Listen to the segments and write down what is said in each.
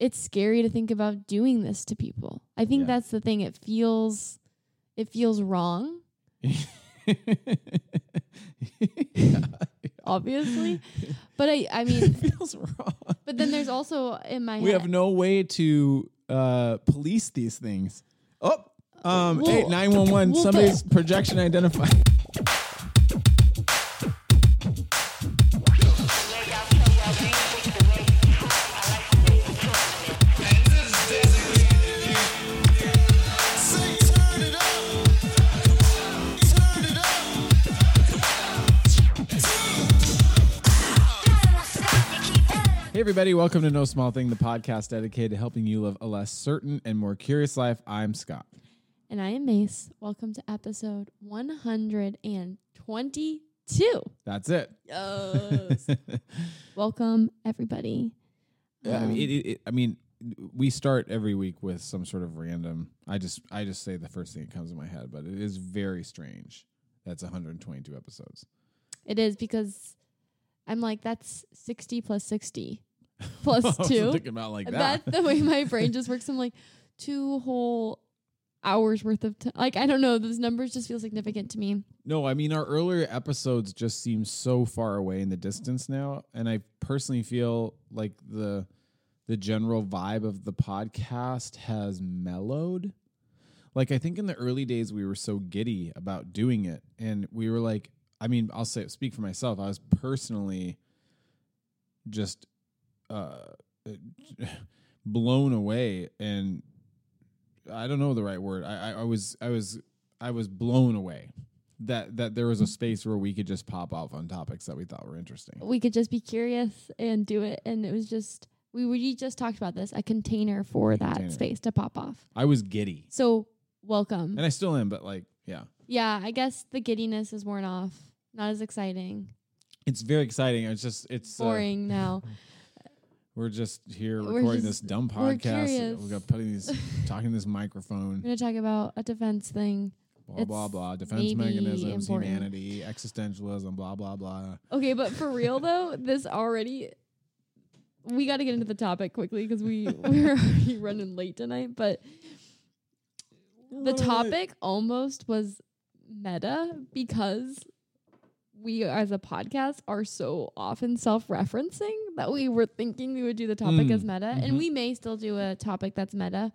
it's scary to think about doing this to people. I think Yeah. that's the thing. It feels it feels wrong, obviously. but I I mean it feels wrong. but then there's also in my We head have no way to uh, police these things. Oh, um, Well, one one. well, Somebody's projection identified. Everybody, welcome to No Small Thing, the podcast dedicated to helping you live a less certain and more curious life. I'm Scott. and I am Mace. Welcome to episode 122. That's it. Yes. Welcome everybody. Yeah, I Um, mean, it, it, it- I mean, we start every week with some sort of random. I just, I just say the first thing that comes to my head, but it is very strange. That's 122 episodes. It is because I'm like that's 60 plus 60 I plus 2. thinking about like that. That's the way my brain just works. I'm like two whole hours worth of time. Like I don't know, those numbers just feel significant to me. No, I mean our earlier episodes just seem so far away in the distance now, and I personally feel like the the general vibe of the podcast has mellowed. Like I think in the early days we were so giddy about doing it, and we were like, I mean, I'll say speak for myself. I was personally just uh, blown away, and I don't know the right word. I, I, I was I was I was blown away that that there was a space where we could just pop off on topics that we thought were interesting. We could just be curious and do it and it was just we we just talked about this, a container for that Container. space to pop off. I was giddy, So, welcome. and I still am, but like, yeah, Yeah, I guess the giddiness is worn off. Not as exciting. it's very exciting. It's just it's uh, Boring now. we're just here We're recording just- this dumb we're podcast. curious. We got putting these talking this microphone. We're gonna talk about a defense thing. Blah blah It's blah. Defense maybe mechanisms, important. humanity, existentialism. Blah blah blah. Okay, but for real though, this already we got to get into the topic quickly because we we're already running late tonight. But the topic almost was meta because we as a podcast are so often self-referencing that we were thinking we would do the topic Mm, as meta mhm. and we may still do a topic that's meta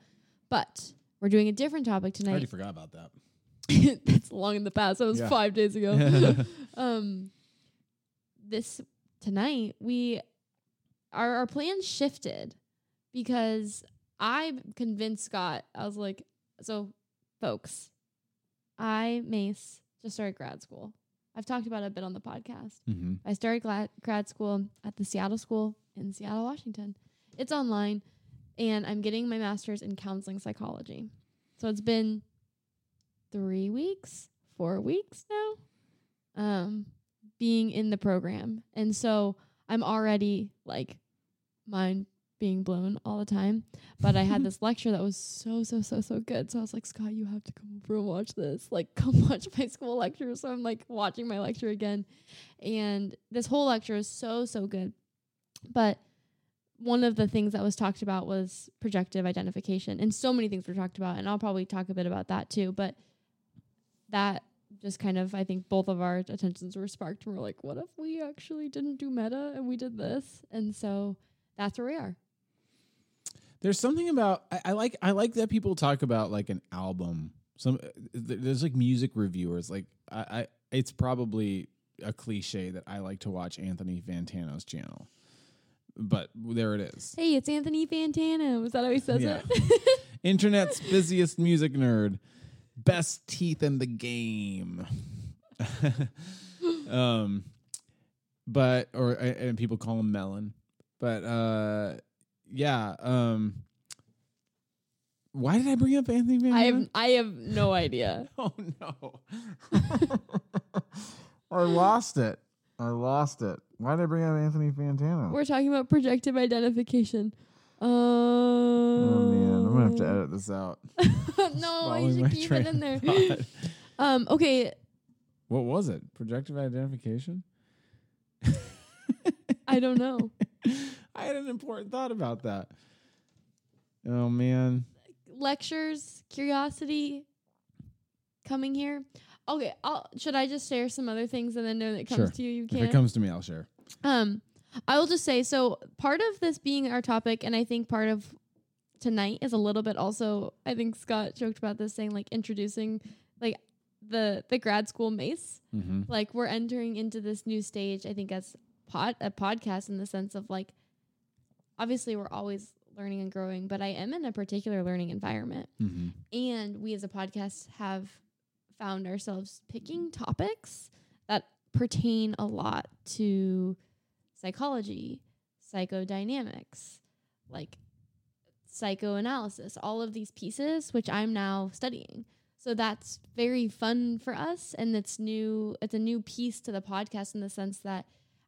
but we're doing a different topic tonight. I already forgot about that. that's long in the past that was Yeah. five days ago um this tonight we our our plans shifted because I convinced Scott I was like so folks I Mace just started grad school I've talked about it a bit on the podcast mm-hmm. I started grad grad school at the Seattle School in Seattle Washington it's online and I'm getting my master's in counseling psychology so it's been three weeks four weeks now um being in the program. And so I'm already like mind being blown all the time. But I had this lecture that was so, so, so, so good. So I was like, Scott, you have to come over and watch this. Like, come watch my school lecture. So I'm like watching my lecture again. And this whole lecture is so, so good. But one of the things that was talked about was projective identification. And so many things were talked about. And I'll probably talk a bit about that too. But that just kind of I think both of our attentions were sparked and we're like, what if we actually didn't do meta and we did this? And so that's where we are. There's something about I, I like I like that people talk about like an album. Some uh, there's like music reviewers. Like I, I it's probably a cliche that I like to watch Anthony Fantano's channel, but there it is. Hey, it's Anthony Fantano. Is that how he says Yeah. it? Internet's busiest music nerd, best teeth in the game. um, but or and people call him Melon, but uh, yeah. Um, why did I bring up Anthony Van? I have I have no idea. Oh no, I lost it. I lost it. Why did I bring up Anthony Fantano? We're talking about projective identification. Um, oh man, I'm gonna have to edit this out. no, you should keep it in there. Um, okay, What was it? Projective identification? I don't know. I had an important thought about that. Oh man. lectures, curiosity coming here. Okay, I'll, should I just share some other things and then when it comes Sure. to you, you can. If can? it comes to me, I'll share. Um, I will just say so. Part of this being our topic, and I think part of tonight is a little bit also. I think Scott joked about this, saying like introducing like the the grad school mace. Mm-hmm. Like we're entering into this new stage. I think as pod a podcast in the sense of like, obviously we're always learning and growing, but I am in a particular learning environment, Mm-hmm. and we as a podcast have found ourselves picking topics that pertain a lot to psychology, psychodynamics, like psychoanalysis, all of these pieces, which I'm now studying. So that's very fun for us. And it's new, it's a new piece to the podcast in the sense that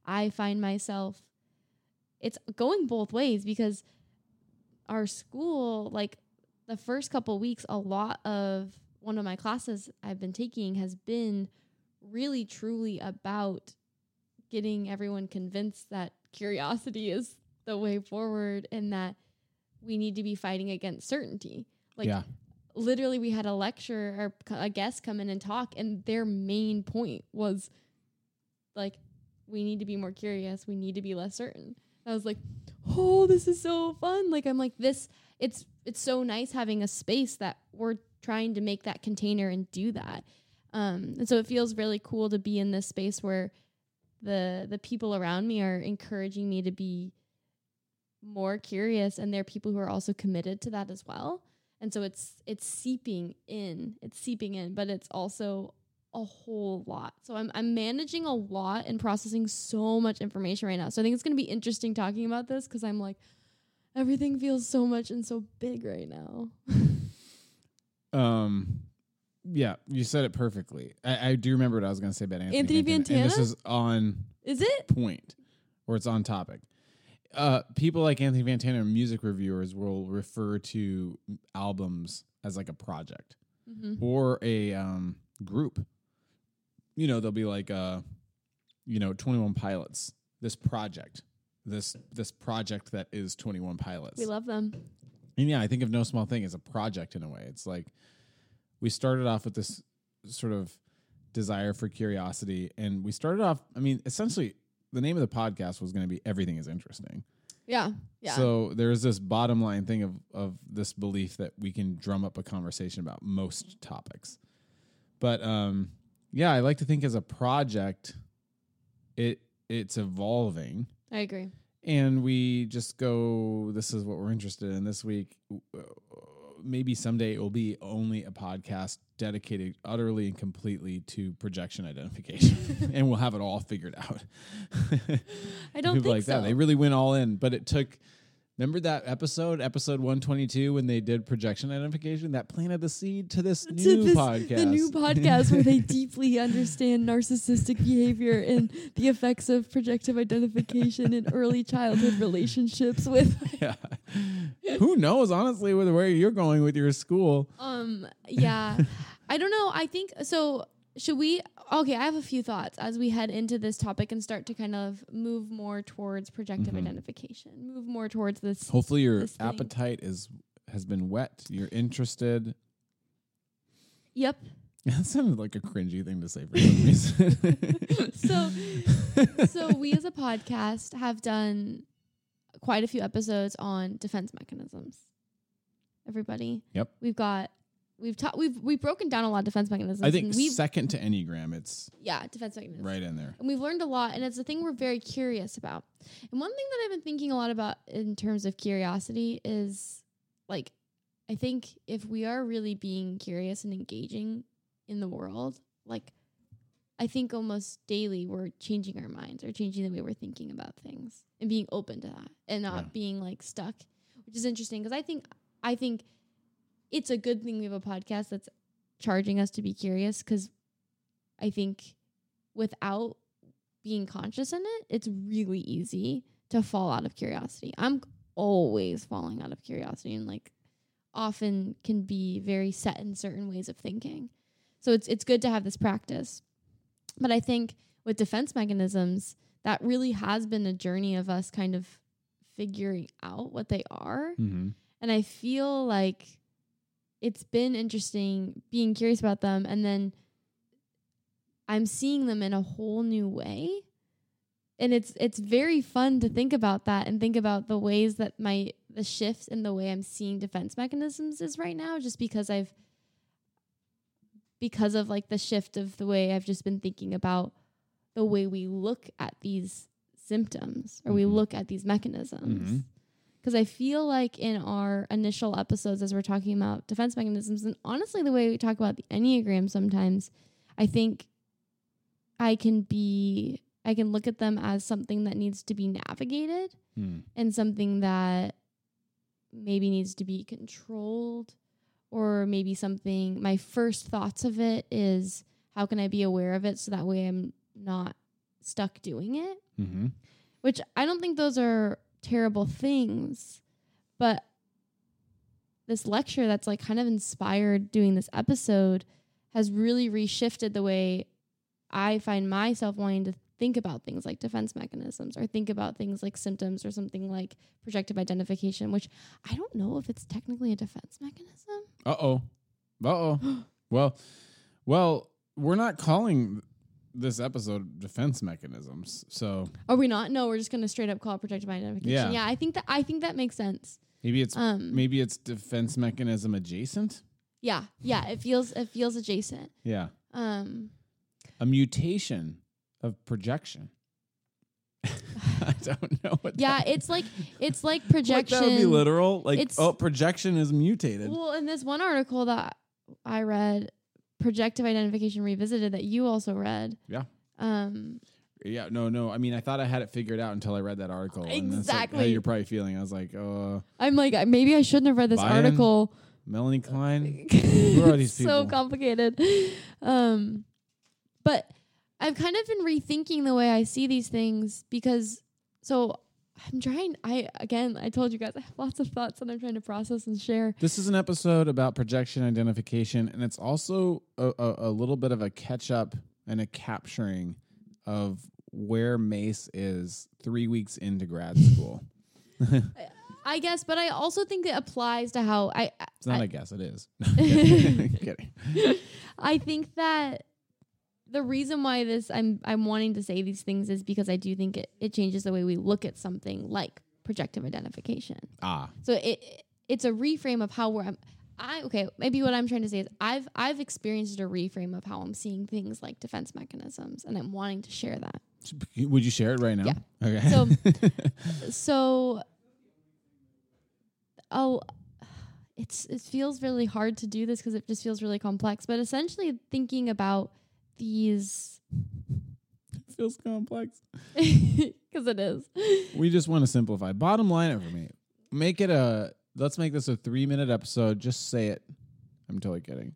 I find myself, it's going both ways because our school, like the first couple weeks, a lot of one of my classes I've been taking has been really truly about getting everyone convinced that curiosity is the way forward and that we need to be fighting against certainty. Like yeah. literally we had a lecture or a guest come in and talk and their main point was like we need to be more curious. We need to be less certain. I was like oh this is so fun. Like i'm like this it's it's so nice having a space that we're trying to make that container and do that. Um and so it feels really cool to be in this space where the the people around me are encouraging me to be more curious and they're people who are also committed to that as well. And so it's it's seeping in it's seeping in but it's also a whole lot so i'm i'm managing a lot and processing so much information right now so i think it's going to be interesting talking about this cuz i'm like everything feels so much and so big right now Um, yeah, you said it perfectly. I, I do remember what I was going to say about Anthony, Anthony And this is on is it point, or it's on topic. Uh, people like Anthony Fantano, music reviewers, will refer to albums as like a project mm-hmm. or a um, group. You know, they'll be like, uh, you know, Twenty One Pilots. This project, this this project that is Twenty One Pilots. we love them And yeah, I think of No Small Thing as a project in a way. It's like we started off with this sort of desire for curiosity. And we started off, I mean, essentially, the name of the podcast was going to be Everything is Interesting. yeah yeah So there's this bottom line thing of, of this belief that we can drum up a conversation about most topics. But um, yeah, I like to think as a project, it it's evolving. I agree. And we just go this is what we're interested in this week. Uh, maybe someday it will be only a podcast dedicated utterly and completely to projection identification. And we'll have it all figured out. I don't people think like so. That they really went all in but it took remember that episode episode 122 when they did projection identification that planted the seed to this To new this- podcast the new podcast where they deeply understand narcissistic behavior and the effects of projective identification in early childhood relationships with yeah who knows honestly with where you're going with your school Um. Yeah. I don't know. I think so. Should we? Okay. I have a few thoughts as we head into this topic and start to kind of move more towards projective Mhm. identification. Move more towards this. Hopefully your this thing. appetite is has been wet. You're interested. Yep. That sounded like a cringy thing to say for some reason. So, so we as a podcast have done quite a few episodes on defense mechanisms. Everybody. Yep. We've got. We've taught. We've we've broken down a lot of defense mechanisms. I think second to Enneagram, it's yeah defense mechanisms. right in there. And we've learned a lot, and it's a thing we're very curious about. And one thing that I've been thinking a lot about in terms of curiosity is like, I think if we are really being curious and engaging in the world, like, I think almost daily we're changing our minds or changing the way we're thinking about things and being open to that and not Yeah. being like stuck, which is interesting because I think, I think it's a good thing we have a podcast that's charging us to be curious because I think without being conscious in it, it's really easy to fall out of curiosity. I'm always falling out of curiosity and like often can be very set in certain ways of thinking. So it's it's good to have this practice. But I think with defense mechanisms, that really has been a journey of us kind of figuring out what they are Mm-hmm. And I feel like it's been interesting being curious about them and then I'm seeing them in a whole new way. And it's it's very fun to think about that and think about the ways that my the shifts in the way I'm seeing defense mechanisms is right now just because I've because of like the shift of the way I've just been thinking about the way we look at these symptoms or we Mhm. look at these mechanisms. Mhm. Because I feel like in our initial episodes, as we're talking about defense mechanisms, and honestly, the way we talk about the Enneagram sometimes, I think I can be, I can look at them as something that needs to be navigated Hmm. and something that maybe needs to be controlled or maybe something my first thoughts of it is how can i be aware of it so that way i'm not stuck doing it Mhm. which i don't think those are terrible things but this lecture that's like kind of inspired doing this episode has really reshifted the way i find myself wanting to think about things like defense mechanisms or think about things like symptoms or something like projective identification which i don't know if it's technically a defense mechanism Uh oh. Uh oh. well, well, we're not calling this episode defense mechanisms. So are we not no we're just going to straight up call it projective identification Yeah. yeah i think that i think that makes sense maybe it's um maybe it's defense mechanism adjacent. yeah yeah it feels it feels adjacent Yeah. um A mutation of projection. I don't know what yeah that- it's like it's like projection that would be literal. Like It's- oh projection is mutated. well in this one article that i read projective identification revisited that you also read Yeah. um Yeah, no, no. I mean, I thought I had it figured out until I read that article. And like how Exactly. you're probably feeling. I was like, uh, i'm like maybe i shouldn't have read this Bion? article Melanie Klein. Who are these people? so complicated um but i've kind of been rethinking the way i see these things because so i'm trying i again i told you guys i have lots of thoughts that i'm trying to process and share This is an episode about projection identification, and it's also a, a, a little bit of a catch up and a capturing of where Mace is three weeks into grad school. i guess but i also think it applies to how i It's not, I- I, guess it is. Kidding. I think that the reason why this I'm I'm wanting to say these things is because I do think it, it changes the way we look at something like projective identification. Ah, So it it's a reframe of how we're I'm- I okay, maybe what I'm trying to say is I've I've experienced a reframe of how I'm seeing things like defense mechanisms and I'm wanting to share that. would you share it right now? Yeah. Okay. So so oh it's it feels really hard to do this because it just feels really complex but essentially thinking about these it feels complex. because it is We just want to simplify. Bottom line it for me. Make it a. Let's make this a three minute episode. Just say it. I'm totally kidding.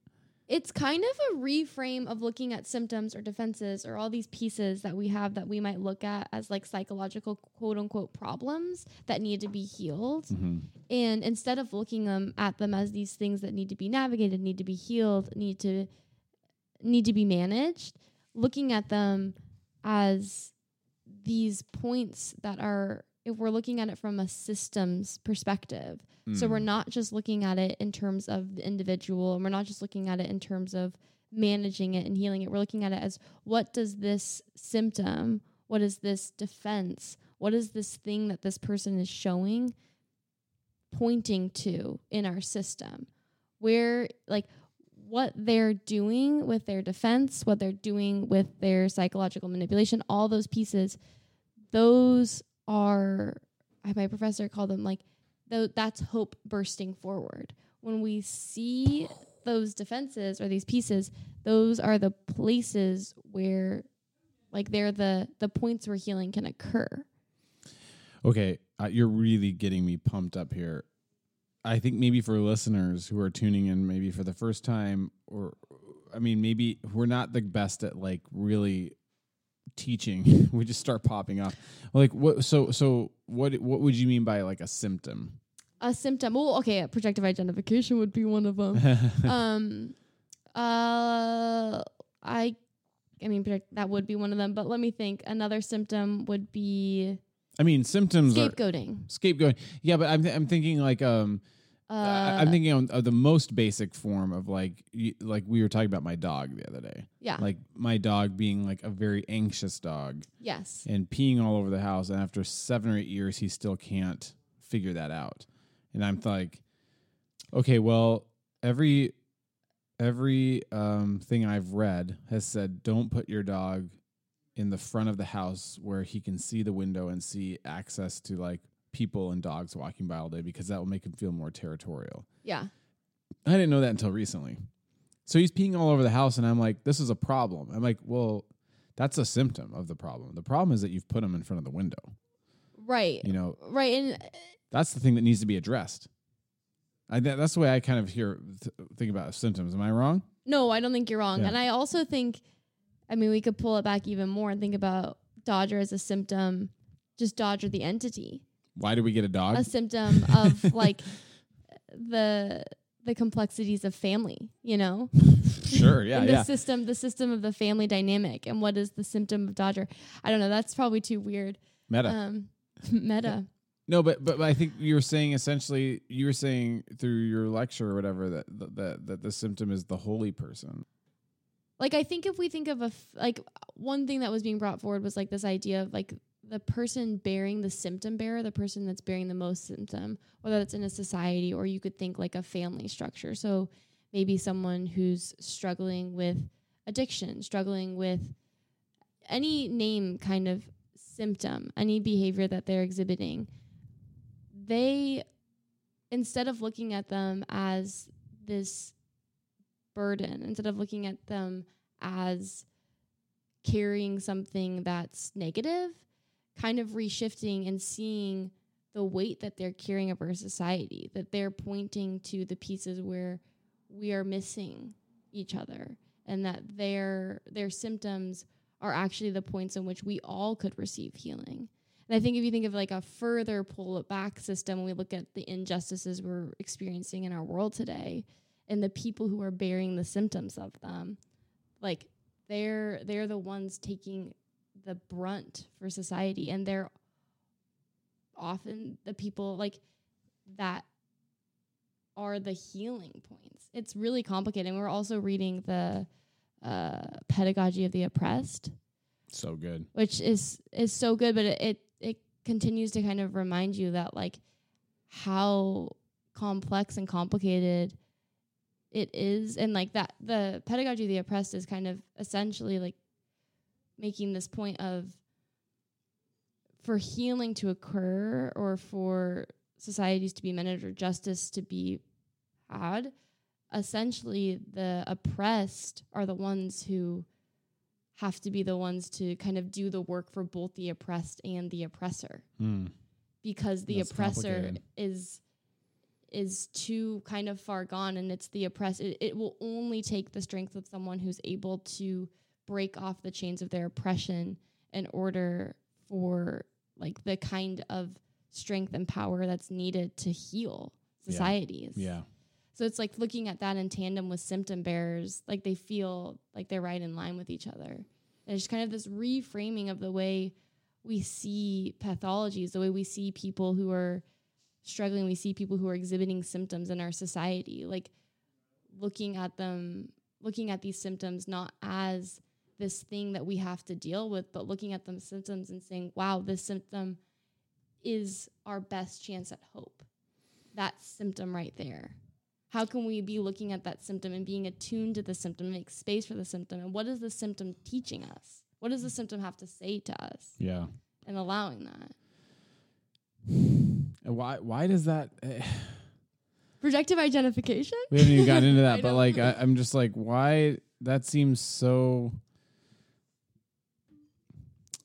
it's kind of a reframe of looking at symptoms or defenses or all these pieces that we have that we might look at as like psychological quote unquote problems that need to be healed hmm And instead of looking them at them as these things that need to be navigated, need to be healed, need to need to be managed, looking at them as these points that are if we're looking at it from a systems perspective. So we're mm. not just looking at it in terms of the individual and we're not just looking at it in terms of managing it and healing it. We're looking at it as what does this symptom, what is this defense, what is this thing that this person is showing pointing to in our system? Where, like, what they're doing with their defense, what they're doing with their psychological manipulation, all those pieces, those are, my professor called them like, that's hope bursting forward. When we see those defenses or these pieces, those are the places where, like, they're the the points where healing can occur. Okay, uh, you're really getting me pumped up here. I think maybe for listeners who are tuning in, maybe for the first time, or I mean, maybe we're not the best at like really teaching. we just start popping off. Like what? So so what? What would you mean by like a symptom? A symptom. Well, okay, projective identification would be one of them. um uh i i mean that would be one of them but let me think another symptom would be I mean, symptoms are scapegoating scapegoating. Yeah, but I'm th- I'm thinking like um Uh, I'm thinking of, of the most basic form of like like we were talking about my dog the other day. yeah. Like my dog being like a very anxious dog yes. and peeing all over the house, and after seven or eight years, he still can't figure that out. And I'm like, okay, well, every every um, thing I've read has said don't put your dog in the front of the house where he can see the window and see access to like people and dogs walking by all day because that will make him feel more territorial. Yeah. I didn't know that until recently. So he's peeing all over the house, and I'm like, this is a problem. I'm like, well, that's a symptom of the problem. The problem is that you've put him in front of the window. Right. You know, Right. And uh, that's the thing that needs to be addressed. I, that, that's the way I kind of hear th- think about symptoms. Am I wrong? no, I don't think you're wrong. Yeah. And I also think, I mean, we could pull it back even more and think about Dodger as a symptom, just Dodger the entity, Why do we get a dog? a symptom of like the the complexities of family. You know. sure, yeah, the yeah. system the system of the family dynamic and what is the symptom of dodger i don't know that's probably too weird Meta. um meta no, but, but but I think you were saying essentially you were saying through your lecture or whatever that that that the symptom is the holy person. Like i think if we think of a f- like one thing that was being brought forward was like this idea of like the person bearing the symptom bearer the person that's bearing the most symptom whether that's in a society or you could think like a family structure. So maybe someone who's struggling with addiction struggling with any name kind of symptom any behavior that they're exhibiting they instead of looking at them as this burden instead of looking at them as carrying something that's negative kind of reshifting and seeing the weight that they're carrying of our society that they're pointing to the pieces where we are missing each other and that their their symptoms are actually the points in which we all could receive healing. And I think if you think of like a further pull it back system, when we look at the injustices we're experiencing in our world today and the people who are bearing the symptoms of them, like they're they're the ones taking the brunt for society and they're often the people like that are the healing points. It's really complicated. And we're also reading the uh, pedagogy of the oppressed So good. which is is so good but it, it it continues to kind of remind you that like how complex and complicated it is. And like that the pedagogy of the oppressed is kind of essentially like making this point of for healing to occur or for societies to be mended or justice to be had essentially the oppressed are the ones who have to be the ones to kind of do the work for both the oppressed and the oppressor. Hmm. because the That's oppressor is is too kind of far gone and it's the oppressed it, it will only take the strength of someone who's able to break off the chains of their oppression in order for like the kind of strength and power that's needed to heal societies Yeah. so it's like looking at that in tandem with symptom bearers, like they feel like they're right in line with each other. It's kind of this reframing of the way we see pathologies, the way we see people who are struggling, we see people who are exhibiting symptoms in our society, like looking at them, looking at these symptoms not as this thing that we have to deal with, but looking at them symptoms and saying, wow, this symptom is our best chance at hope. That symptom right there. How can we be looking at that symptom and being attuned to the symptom make space for the symptom? And what is the symptom teaching us? What does the symptom have to say to us? Yeah. and allowing that why why does that eh, projective identification we haven't even gotten into that, but like I, I'm just like, why that seems so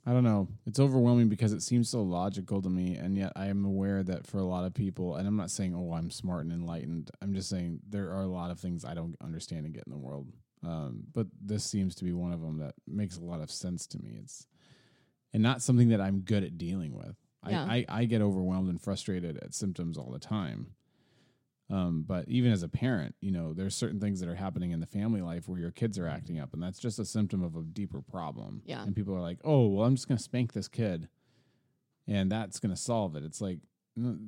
I don't know. It's overwhelming because it seems so logical to me, and yet I am aware that for a lot of people, and I'm not saying, oh, I'm smart and enlightened. I'm just saying there are a lot of things I don't understand and get in the world. Um, but this seems to be one of them that makes a lot of sense to me. It's and not something that I'm good at dealing with. Yeah. I, I, I get overwhelmed and frustrated at symptoms all the time. Um, but even as a parent, you know, there's certain things that are happening in the family life where your kids are acting up, and that's just a symptom of a deeper problem. Yeah. And people are like, "Oh, well, I'm just going to spank this kid, and that's going to solve it." It's like, ugh.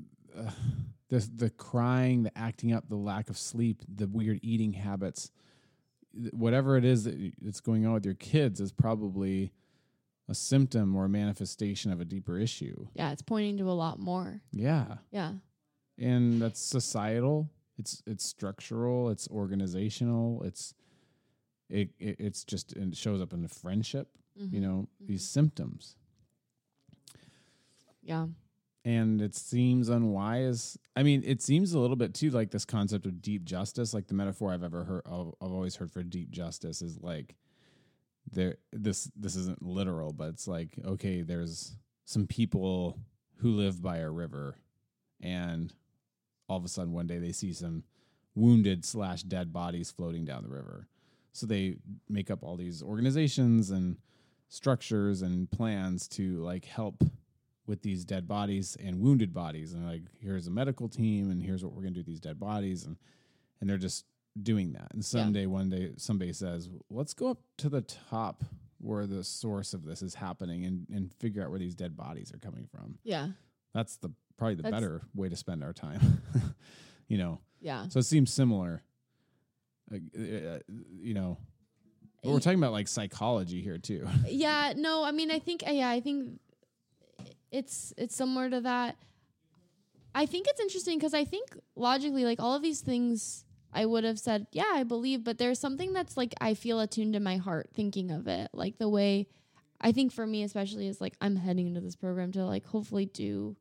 the the crying, the acting up, the lack of sleep, the weird eating habits, whatever it is that that's going on with your kids is probably a symptom or a manifestation of a deeper issue. Yeah, it's pointing to a lot more. Yeah. Yeah. and that's societal it's it's structural it's organizational it's it, it it's just it shows up in the friendship you Mhm. know these symptoms Yeah. and it seems unwise i mean it seems a little bit too like this concept of deep justice like the metaphor i've ever heard i've, I've always heard for deep justice is like there this this isn't literal but it's like okay there's some people who live by a river and all of a sudden one day they see some wounded slash dead bodies floating down the river. So they make up all these organizations and structures and plans to like help with these dead bodies and wounded bodies. And like here's a medical team and here's what we're going to do with these dead bodies. And and they're just doing that. And someday one day somebody says let's go up to the top where the source of this is happening and and figure out where these dead bodies are coming from. Yeah. that's the probably the That's- better way to spend our time you know? Yeah. so it seems similar. Like, uh, you know but we're talking about like psychology here too. Yeah no i mean i think uh, yeah i think it's it's similar to that. I think it's interesting because i think logically like all of these things i would have said yeah i believe but there's something that's like i feel attuned to my heart thinking of it like the way i think for me especially is like i'm heading into this program to like hopefully do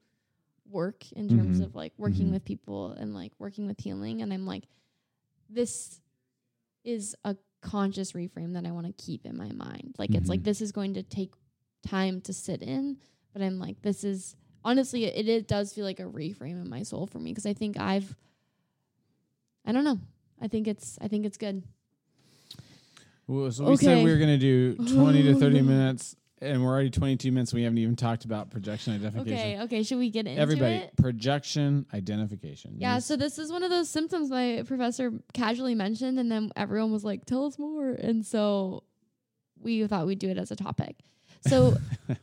work in terms Mhm. of like working Mhm. with people and like working with healing and i'm like this is a conscious reframe that I want to keep in my mind. Like it's like Mhm. this is going to take time to sit in, but I'm like this is honestly it, it does feel like a reframe in my soul for me because I think I've I don't know. I think it's I think it's good. Well, so we said we were going to do 20 to 30 Oh, minutes, and we're already 22 minutes. We haven't even talked about projection identification. Okay, okay, should we get into Everybody, it? projection identification. Yeah, These- so this is one of those symptoms my professor casually mentioned and then everyone was like, "Tell us more." And so we thought we'd do it as a topic. So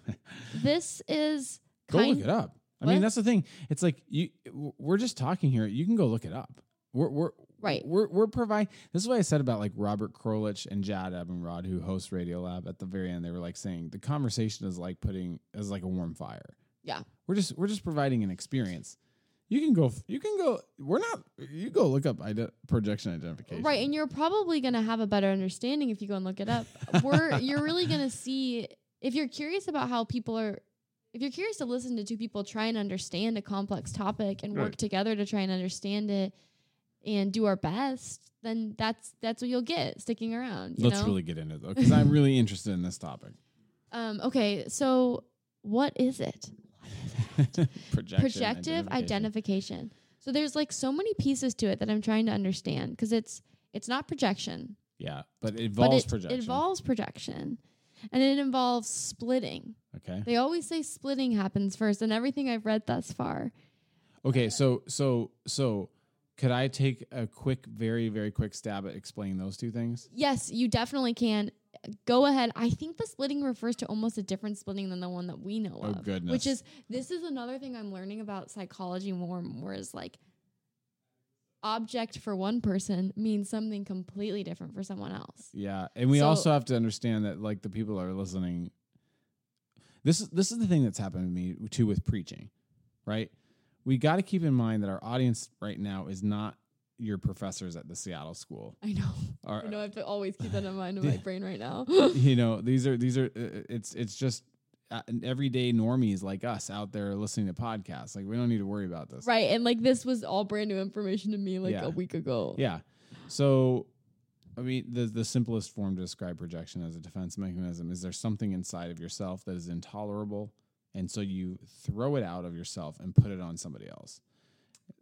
this is go look it up. I mean, that's the thing. It's like you. We're just talking here. You can go look it up. We're we're Right. We're we're providing. This is what I said about like Robert Krulwich and Jad Abumrad, who host Radiolab. At the very end, they were like saying the conversation is like putting is like a warm fire. Yeah. We're just we're just providing an experience. You can go. You can go. We're not. You go look up ide- projection identification. Right, and you're probably gonna have a better understanding if you go and look it up. We're you're really gonna see if you're curious about how people are. If you're curious to listen to two people try and understand a complex topic and work Right. together to try and understand it and do our best, then that's that's what you'll get sticking around. You Let's know? really get into it though, because I'm really interested in this topic. Um, okay, so what is it? Projective identification. So there's like so many pieces to it that I'm trying to understand because it's it's not projection, Yeah, but it but involves it, projection. it involves projection, and it involves splitting. okay. They always say splitting happens first, and everything I've read thus far. Okay, so so so could I take a quick, very, very quick stab at explaining those two things? Yes, you definitely can. Go ahead. I think the splitting refers to almost a different splitting than the one that we know of. Oh, of. goodness. Which is this is another thing I'm learning about psychology more and more is like object for one person means something completely different for someone else. Yeah, and we So- also have to understand that like the people that are listening. This is this is the thing that's happened to me too with preaching, right? We got to keep in mind that our audience right now is not your professors at the Seattle school. I know. Or, I know I have to always keep that in mind in my brain right now. you know, these are these are uh, it's it's just uh, everyday normies like us out there listening to podcasts. Like we don't need to worry about this. right. And like this was all brand new information to me like Yeah. a week ago. Yeah. So, I mean, the the simplest form to describe projection as a defense mechanism is there something inside of yourself that is intolerable, and so you throw it out of yourself and put it on somebody else.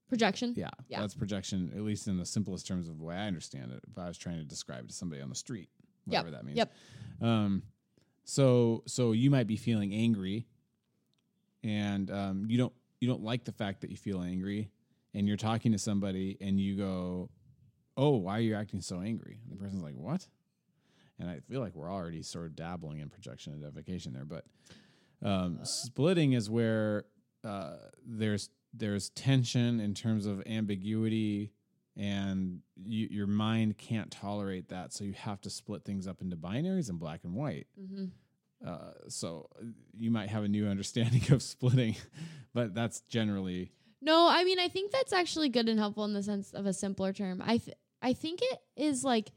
Projection. Yeah, Yeah. that's projection, at least in the simplest terms of the way I understand it. If I was trying to describe it to somebody on the street, whatever that means. Yep. Um, so so you might be feeling angry, and um, you don't you don't like the fact that you feel angry, and you're talking to somebody, and you go, "Oh, why are you acting so angry?" And the person's like, "What?" And I feel like we're already sort of dabbling in projection and identification there, but um, splitting is where uh, there's there's tension in terms of ambiguity and you, your mind can't tolerate that. So you have to split things up into binaries and black and white. Hmm uh, so uh, you might have a new understanding of splitting but that's generally No, I mean I think that's actually good and helpful in the sense of a simpler term. I th- I think it is like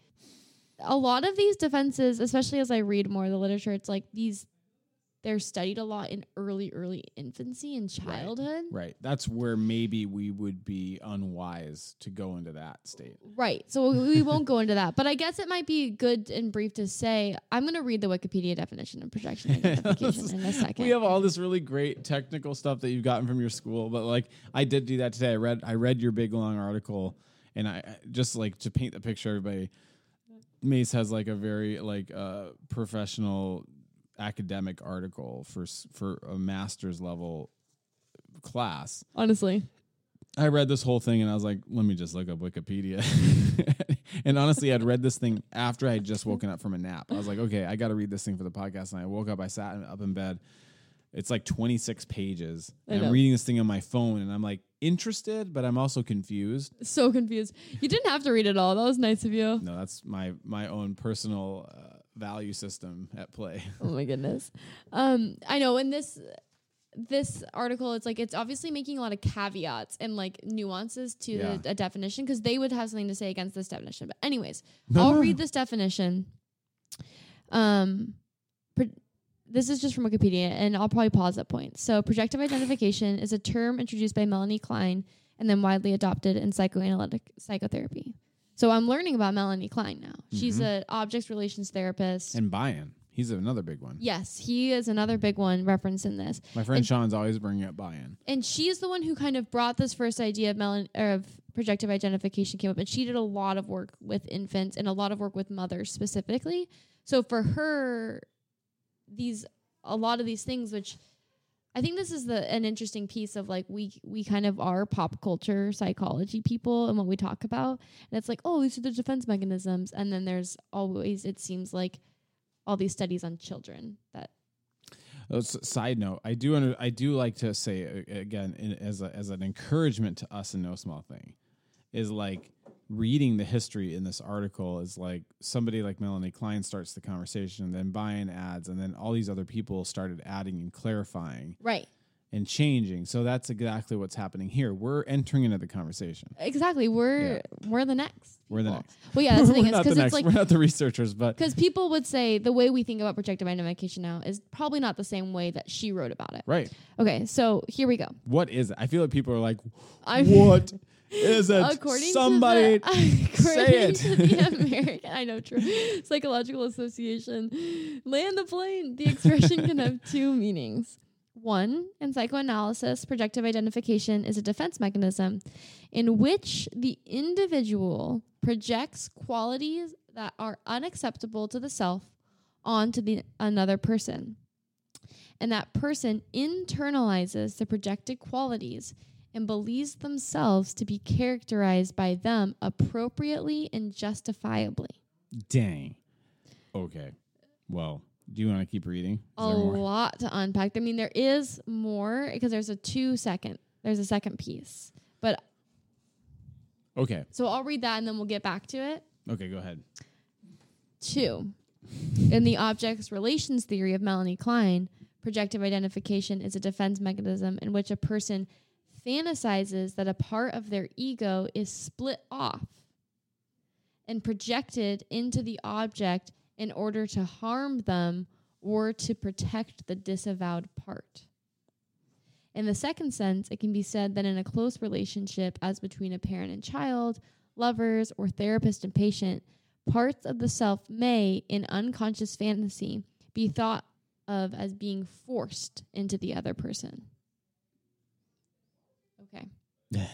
a lot of these defenses, especially as I read more of the literature, it's like these they're studied a lot in early early infancy and childhood. right that's where maybe we would be unwise to go into that state Right. So we won't go into that, but I guess it might be good and brief to say I'm going to read the Wikipedia definition of projection identification in a second. we have all this really great technical stuff that you've gotten from your school but like i did do that today i read i read your big long article and i I- just like to paint the picture everybody mace has like a very like uh professional academic article for for a master's level class Honestly. I read this whole thing and I was like, let me just look up Wikipedia. and honestly, I'd read this thing after I had just woken up from a nap. I was like, okay, I got to read this thing for the podcast. And I woke up, I sat up in bed. It's like 26 pages. And. I'm reading this thing on my phone and I'm like interested, but I'm also confused. So confused. You didn't have to read it all. That was nice of you. No, that's my my own personal uh, value system at play. Oh my goodness. Um, I know in this this article, it's like it's obviously making a lot of caveats and like nuances to Yeah. the a definition because they would have something to say against this definition. But anyways, No, I'll no, read this definition. Um, pro- this is just from Wikipedia, and I'll probably pause at points. So, projective identification is a term introduced by Melanie Klein and then widely adopted in psychoanalytic psychotherapy. So, I'm learning about Melanie Klein now. She's Mhm. an object relations therapist. And Bion. He's another big one. Yes, he is another big one referenced in this. My friend And- Sean's always bringing up Bion. And she's the one who kind of brought this first idea of melon or of projective identification came up. And she did a lot of work with infants and a lot of work with mothers specifically. So for her, these a lot of these things, which I think this is the an interesting piece of like we we kind of are pop culture psychology people and what we talk about. And it's like, oh, these are the defense mechanisms. And then there's always it seems like all these studies on children that Oh, side note, I do under, I do like to say again in, as a, as an encouragement to us in no small thing, is like reading the history in this article is like somebody like Melanie Klein starts the conversation, then Bion adds, and then all these other people started adding and clarifying right and changing. So that's exactly what's happening here. We're entering into the conversation. Exactly. We're we're the next. We're the next. Well, yeah, that's the thing We're is not the because next. it's like We're not the researchers, but because people would say the way we think about projective identification now is probably not the same way that she wrote about it. right. Okay, so here we go. What is it? I feel like people are like, I'm- what is it? According Somebody to the, say according it. to the American, I know, true, Psychological Association, land the plane. The expression can have two meanings. One, in psychoanalysis, projective identification is a defense mechanism in which the individual projects qualities that are unacceptable to the self onto the another person. And that person internalizes the projected qualities and believes themselves to be characterized by them appropriately and justifiably. Dang. Okay. Well, do you want to keep reading? Is A lot to unpack. I mean, there is more because there's a two second, there's a second piece. But Okay. so I'll read that and then we'll get back to it. Okay, go ahead. Two, in the objects relations theory of Melanie Klein, projective identification is a defense mechanism in which a person fantasizes that a part of their ego is split off and projected into the object in order to harm them or to protect the disavowed part. In the second sense, it can be said that in a close relationship, as between a parent and child, lovers, or therapist and patient, parts of the self may, in unconscious fantasy, be thought of as being forced into the other person. Okay,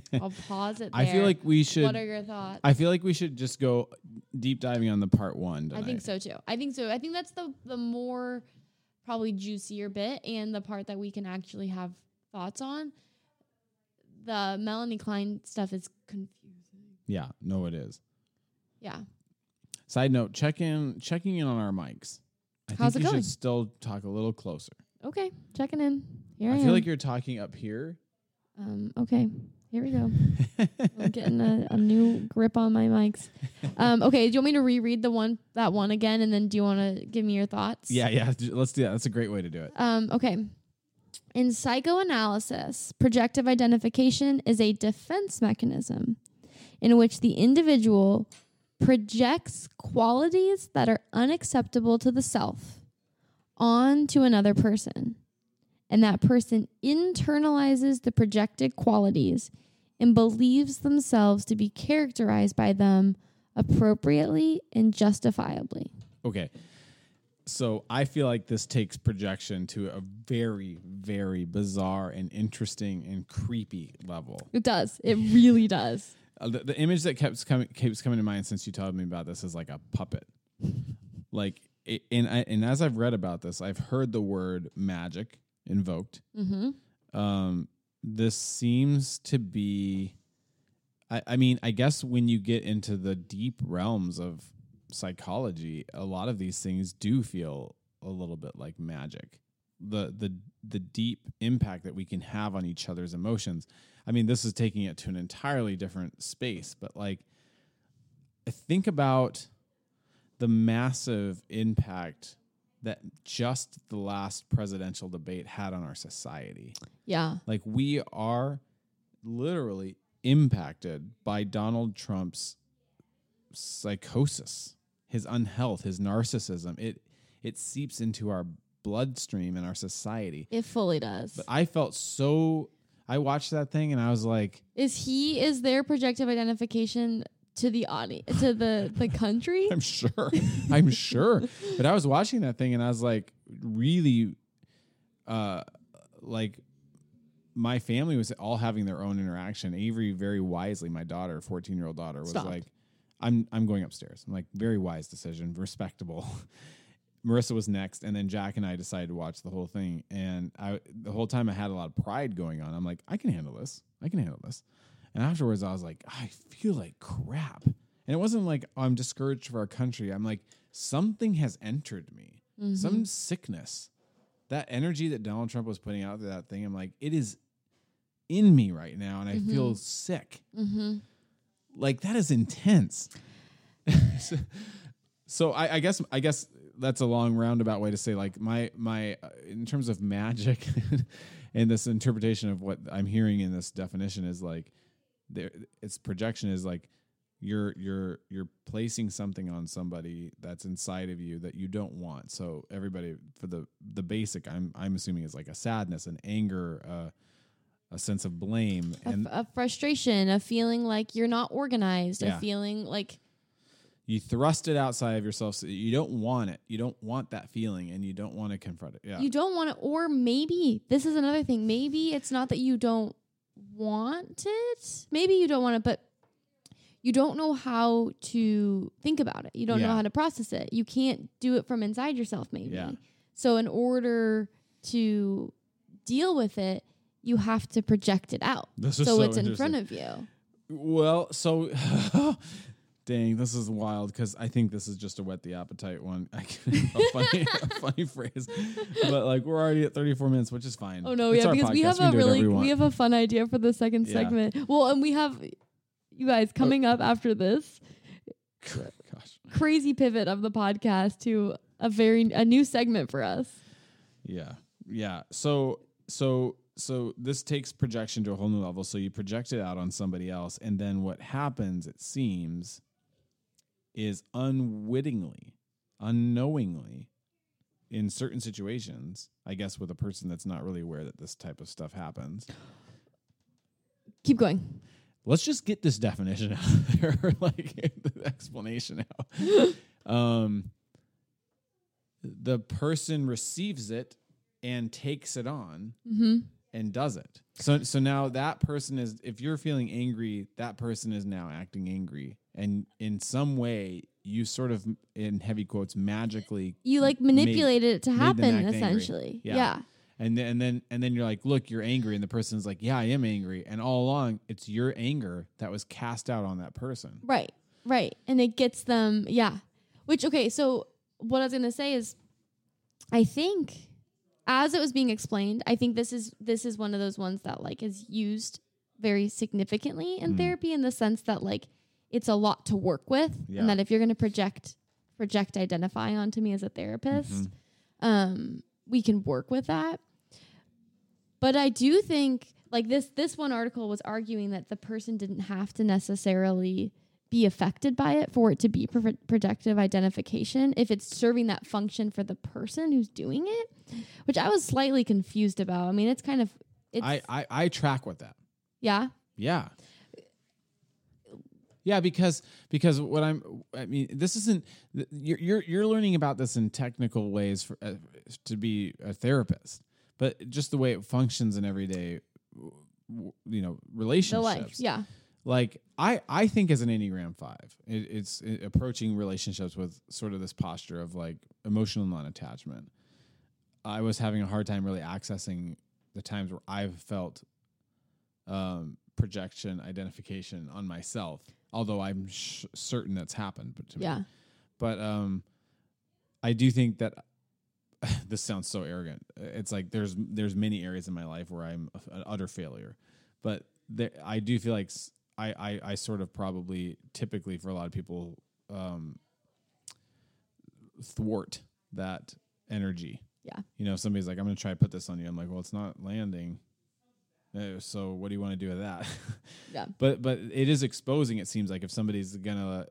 I'll pause it there. I feel like we should. what are your thoughts? I feel like we should just go deep diving on the part one. I think so too. I think so. I think that's the the more probably juicier bit and the part that we can actually have thoughts on. The Melanie Klein stuff is confusing. Yeah. No, it is. Yeah. Side note: check in, checking in on our mics. I How's think it you going? should still talk a little closer. Okay. Checking in. Here I, I feel am. like you're talking up here, Um, okay, here we go. I'm getting a, a new grip on my mics. Um, okay, do you want me to reread the one that one again, and then do you want to give me your thoughts? yeah, yeah. Let's do that. That's a great way to do it. Um, okay. In psychoanalysis, projective identification is a defense mechanism in which the individual projects qualities that are unacceptable to the self onto another person. And that person internalizes the projected qualities and believes themselves to be characterized by them appropriately and justifiably. Okay. So I feel like this takes projection to a very, very bizarre and interesting and creepy level. It does. It really does. Uh, the, the image that keeps coming keeps coming to mind since you told me about this is like a puppet. like, it, and I, and as I've read about this, I've heard the word magic invoked. Mm-hmm. Um, this seems to be. I, I mean, I guess when you get into the deep realms of psychology, a lot of these things do feel a little bit like magic. The the the deep impact that we can have on each other's emotions. I mean, this is taking it to an entirely different space, but like I think about the massive impact that just the last presidential debate had on our society. Yeah. Like we are literally impacted by Donald Trump's psychosis, his unhealth, his narcissism. It it seeps into our bloodstream in our society. It fully does. But I felt so I watched that thing and I was like, is he is their projective identification to the audience to the the country? I'm sure. I'm sure. But I was watching that thing and I was like really uh like my family was all having their own interaction. Avery very wisely, my daughter, 14-year-old daughter was Stop. like I'm I'm going upstairs. I'm like very wise decision, respectable. Marissa was next and then Jack and I decided to watch the whole thing and I the whole time I had a lot of pride going on. I'm like I can handle this. I can handle this. And afterwards I was like I feel like crap. And it wasn't like oh, I'm discouraged for our country. I'm like something has entered me. Mm-hmm. Some sickness. That energy that Donald Trump was putting out to that thing, I'm like, it is in me right now, and I feel sick. Mm-hmm. Like that is intense. so so I, I guess I guess that's a long roundabout way to say like my my uh, in terms of magic and this interpretation of what I'm hearing in this definition is like there its projection is like you're you're you're placing something on somebody that's inside of you that you don't want. So everybody for the the basic I'm I'm assuming is like a sadness, an anger, uh, a sense of blame, A, and a frustration, a feeling like you're not organized, Yeah. a feeling like you thrust it outside of yourself. So you don't want it. You don't want that feeling, and you don't want to confront it. Yeah, you don't want it or maybe this is another thing maybe it's not that you don't want it maybe you don't want it but you don't know how to think about it. You don't know how to process it. You can't do it from inside yourself maybe. Yeah. so in order to deal with it you have to project it out. So, so it's in front of you. Well, so dang, this is wild because I think this is just a wet the appetite one. I can, a funny, a funny phrase, but like we're already at 34 minutes, which is fine. oh no It's yeah because we have can a really want. we have a fun idea for the second Yeah. segment well and we have you guys oh. coming up after this Gosh, crazy pivot of the podcast to a very a new segment for us. yeah, yeah. So, so, so this takes projection to a whole new level. So you project it out on somebody else, and then what happens? It seems is unwittingly, unknowingly, in certain situations. I guess with a person that's not really aware that this type of stuff happens. Keep going. let's just get this definition out there, like the explanation out. Um, the person receives it and takes it on Mm-hmm. and does it. So, so now that person is, if you're feeling angry, that person is now acting angry, and in some way, you sort of, in heavy quotes, magically You like manipulated it to happen essentially. Yeah. Yeah. and then, and then and then you're like, look, you're angry, and the person's like, yeah, I am angry, and all along, it's your anger that was cast out on that person. Right. Right. And it gets them. Yeah. Which okay. So what I was gonna say is, I think as it was being explained, I think this is this is one of those ones that like is used very significantly in Mm. therapy in the sense that like it's a lot to work with Yeah. and that if you're going to project project identify onto me as a therapist, Mhm. um we can work with that. But I do think like this this one article was arguing that the person didn't have to necessarily be affected by it for it to be pro- projective identification if it's serving that function for the person who's doing it, which I was slightly confused about. I mean, it's kind of it's I, I I track with that. yeah. Yeah. Yeah, because because what I'm I mean this isn't you're you're, you're learning about this in technical ways for uh, to be a therapist, but just the way it functions in everyday you know The relationships. life. Yeah. Like I I think as an Enneagram 5, it, it's uh approaching relationships with sort of this posture of like emotional non-attachment. I was having a hard time really accessing the times where I've felt um, projection identification on myself, although I'm sh- certain that's happened. But to Yeah. me, but um, I do think that this sounds so arrogant. It's like there's there's many areas in my life where I'm a- an utter failure, but there, I do feel like I I sort of probably typically for a lot of people um, thwart that energy. Yeah. You know, if somebody's like, I'm going to try to put this on you. I'm like, well, it's not landing. Uh, so what do you want to do with that? Yeah. But but it is exposing. It seems like if somebody's gonna.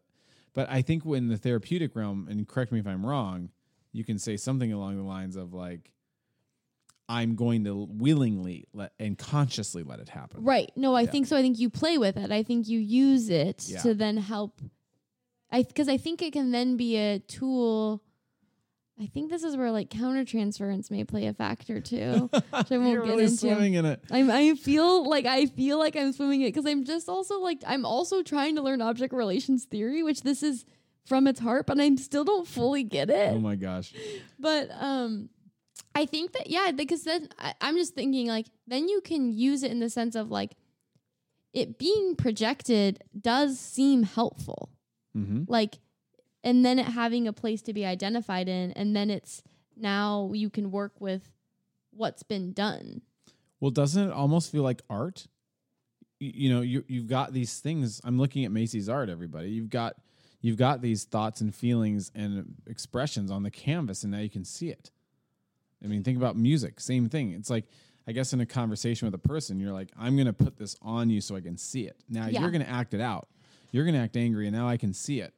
But I think when the therapeutic realm, and correct me if I'm wrong, you can say something along the lines of like, I'm going to willingly let and consciously let it happen. Right. No, I Yeah. think so. I think you play with it. I think you use it Yeah. to then help. I because I think it can then be a tool. I think this is where like countertransference may play a factor too. which I won't You're get really into. swimming in it. I'm, I feel like I feel like I'm swimming it because I'm just also like I'm also trying to learn object relations theory, which this is from its heart, but I still don't fully get it. Oh my gosh. But um, I think that yeah, because then I, I'm just thinking like then you can use it in the sense of like it being projected does seem helpful, Mm-hmm. like, and then it having a place to be identified in, and then it's now you can work with what's been done. Well, doesn't it almost feel like art? Y- You know, you you've got these things. I'm looking at Macy's art. Everybody, you've got you've got these thoughts and feelings and expressions on the canvas, and now you can see it. I mean, think about music. Same thing. It's like I guess in a conversation with a person, you're like, I'm going to put this on you so I can see it. Now Yeah. you're going to act it out. You're going to act angry, and now I can see it.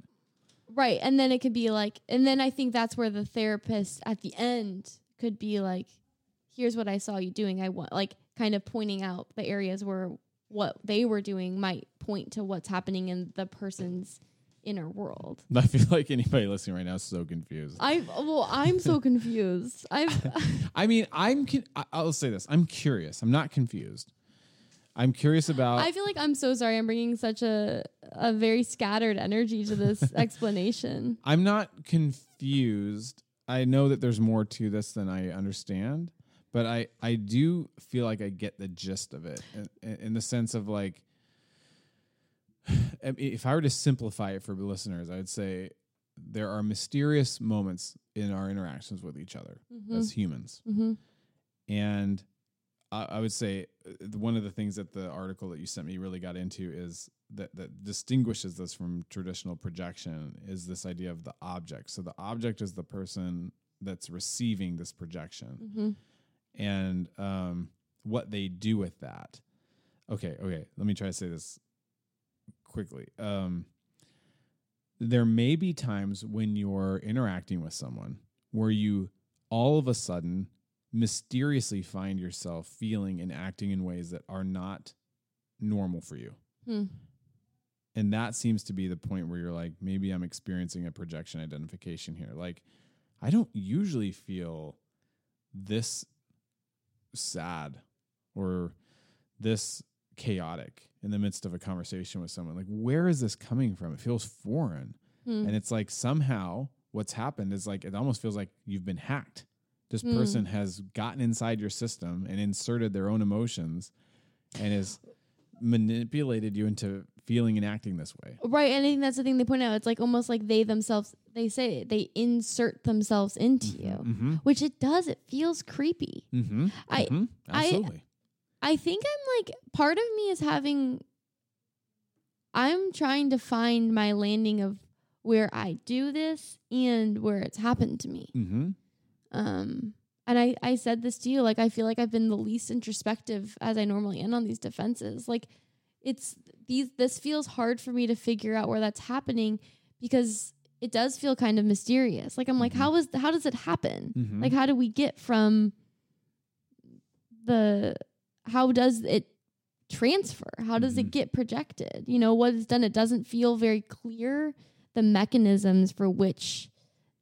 Right. And then it could be like, and then I think that's where the therapist at the end could be like, here's what I saw you doing. I want, like, kind of pointing out the areas where what they were doing might point to what's happening in the person's inner world. I feel like anybody listening right now is so confused. I, well, I'm so confused. I've, I mean, I'm. Con- I- I'll say this. I'm curious. I'm not confused. I'm curious about. I feel like I'm so sorry. I'm bringing such a, a very scattered energy to this explanation. I'm not confused. I know that there's more to this than I understand, but I I do feel like I get the gist of it in, in the sense of like if I were to simplify it for the listeners, I would say there are mysterious moments in our interactions with each other Mhm. as humans. Mm-hmm. And I, I would say uh, one of the things that the article that you sent me really got into is that that distinguishes this from traditional projection is this idea of the object. So the object is the person that's receiving this projection Mm-hmm. and um, what they do with that. Okay, okay. Let me try to say this quickly. Um, there may be times when you're interacting with someone where you all of a sudden mysteriously find yourself feeling and acting in ways that are not normal for you. Hmm. And that seems to be the point where you're like, maybe I'm experiencing a projection identification here. Like, I don't usually feel this sad or this chaotic in the midst of a conversation with someone. Like, where is this coming from? It feels foreign. Hmm. And it's like somehow what's happened is like, it almost feels like you've been hacked. This Hmm. person has gotten inside your system and inserted their own emotions and has manipulated you into feeling and acting this way. Right, and I think that's the thing they point out. It's like almost like they themselves they say they insert themselves into you, Mm-hmm. which it does. It feels creepy. Mm-hmm. I- Mhm. I- absolutely. I think I'm like part of me is having I'm trying to find my landing of where I do this and where it's happened to me. Mm-hmm. Um and I I said this to you like I feel like I've been the least introspective as I normally am on these defenses. Like it's these this feels hard for me to figure out where that's happening because it does feel kind of mysterious. Like I'm like Mhm. how is how does it happen? Mhm. Like how do we get from the how does it transfer? How does Mhm. it get projected? You know, what is done it doesn't feel very clear the mechanisms for which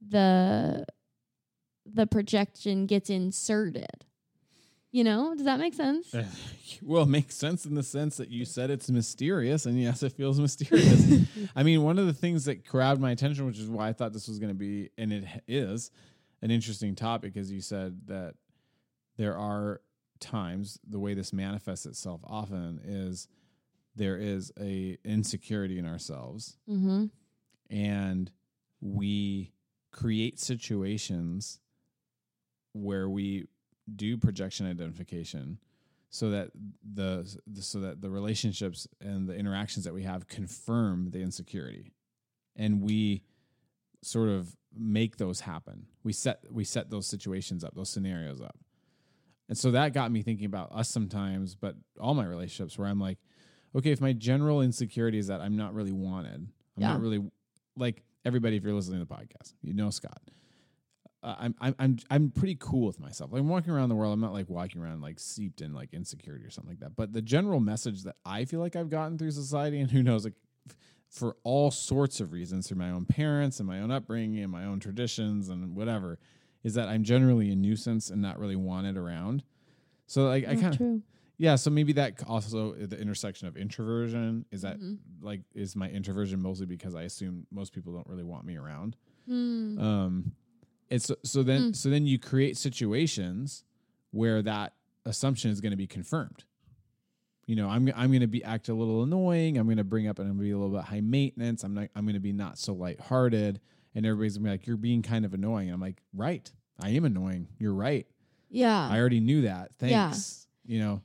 the the projection gets inserted. You know, does that make sense? well, it makes sense in the sense that you said it's mysterious, and yes, it feels mysterious. I mean, one of the things that grabbed my attention, which is why I thought this was going to be, and it is, an interesting topic, because you said that there are times the way this manifests itself often is there is a insecurity in ourselves mm-hmm. and we create situations where we do projection identification so that the, the so that the relationships and the interactions that we have confirm the insecurity. And we sort of make those happen. We set we set those situations up those scenarios up. And so that got me thinking about us sometimes but all my relationships where i'm like okay if my general insecurity is that i'm not really wanted i'm Yeah. not really like everybody if you're listening to the podcast you know scott uh, I'm, I'm i'm i'm pretty cool with myself. Like i'm walking around the world i'm not like walking around like seeped in like insecurity or something like that. But the general message that i feel like i've gotten through society and who knows like for all sorts of reasons through my own parents and my own upbringing and my own traditions and whatever is that i'm generally a nuisance and not really wanted around. So like i kind of yeah so maybe that also the intersection of introversion is that Mhm. like is my introversion mostly because i assume most people don't really want me around. Hmm. um and so, so then Mm. so then you create situations where that assumption is going to be confirmed you know i'm i'm going to be act a little annoying i'm going to bring up and i'm going to be a little bit high maintenance i'm not i'm going to be not so lighthearted and everybody's going to be like you're being kind of annoying and i'm like right i am annoying you're right Yeah. i already knew that Yeah. thanks you know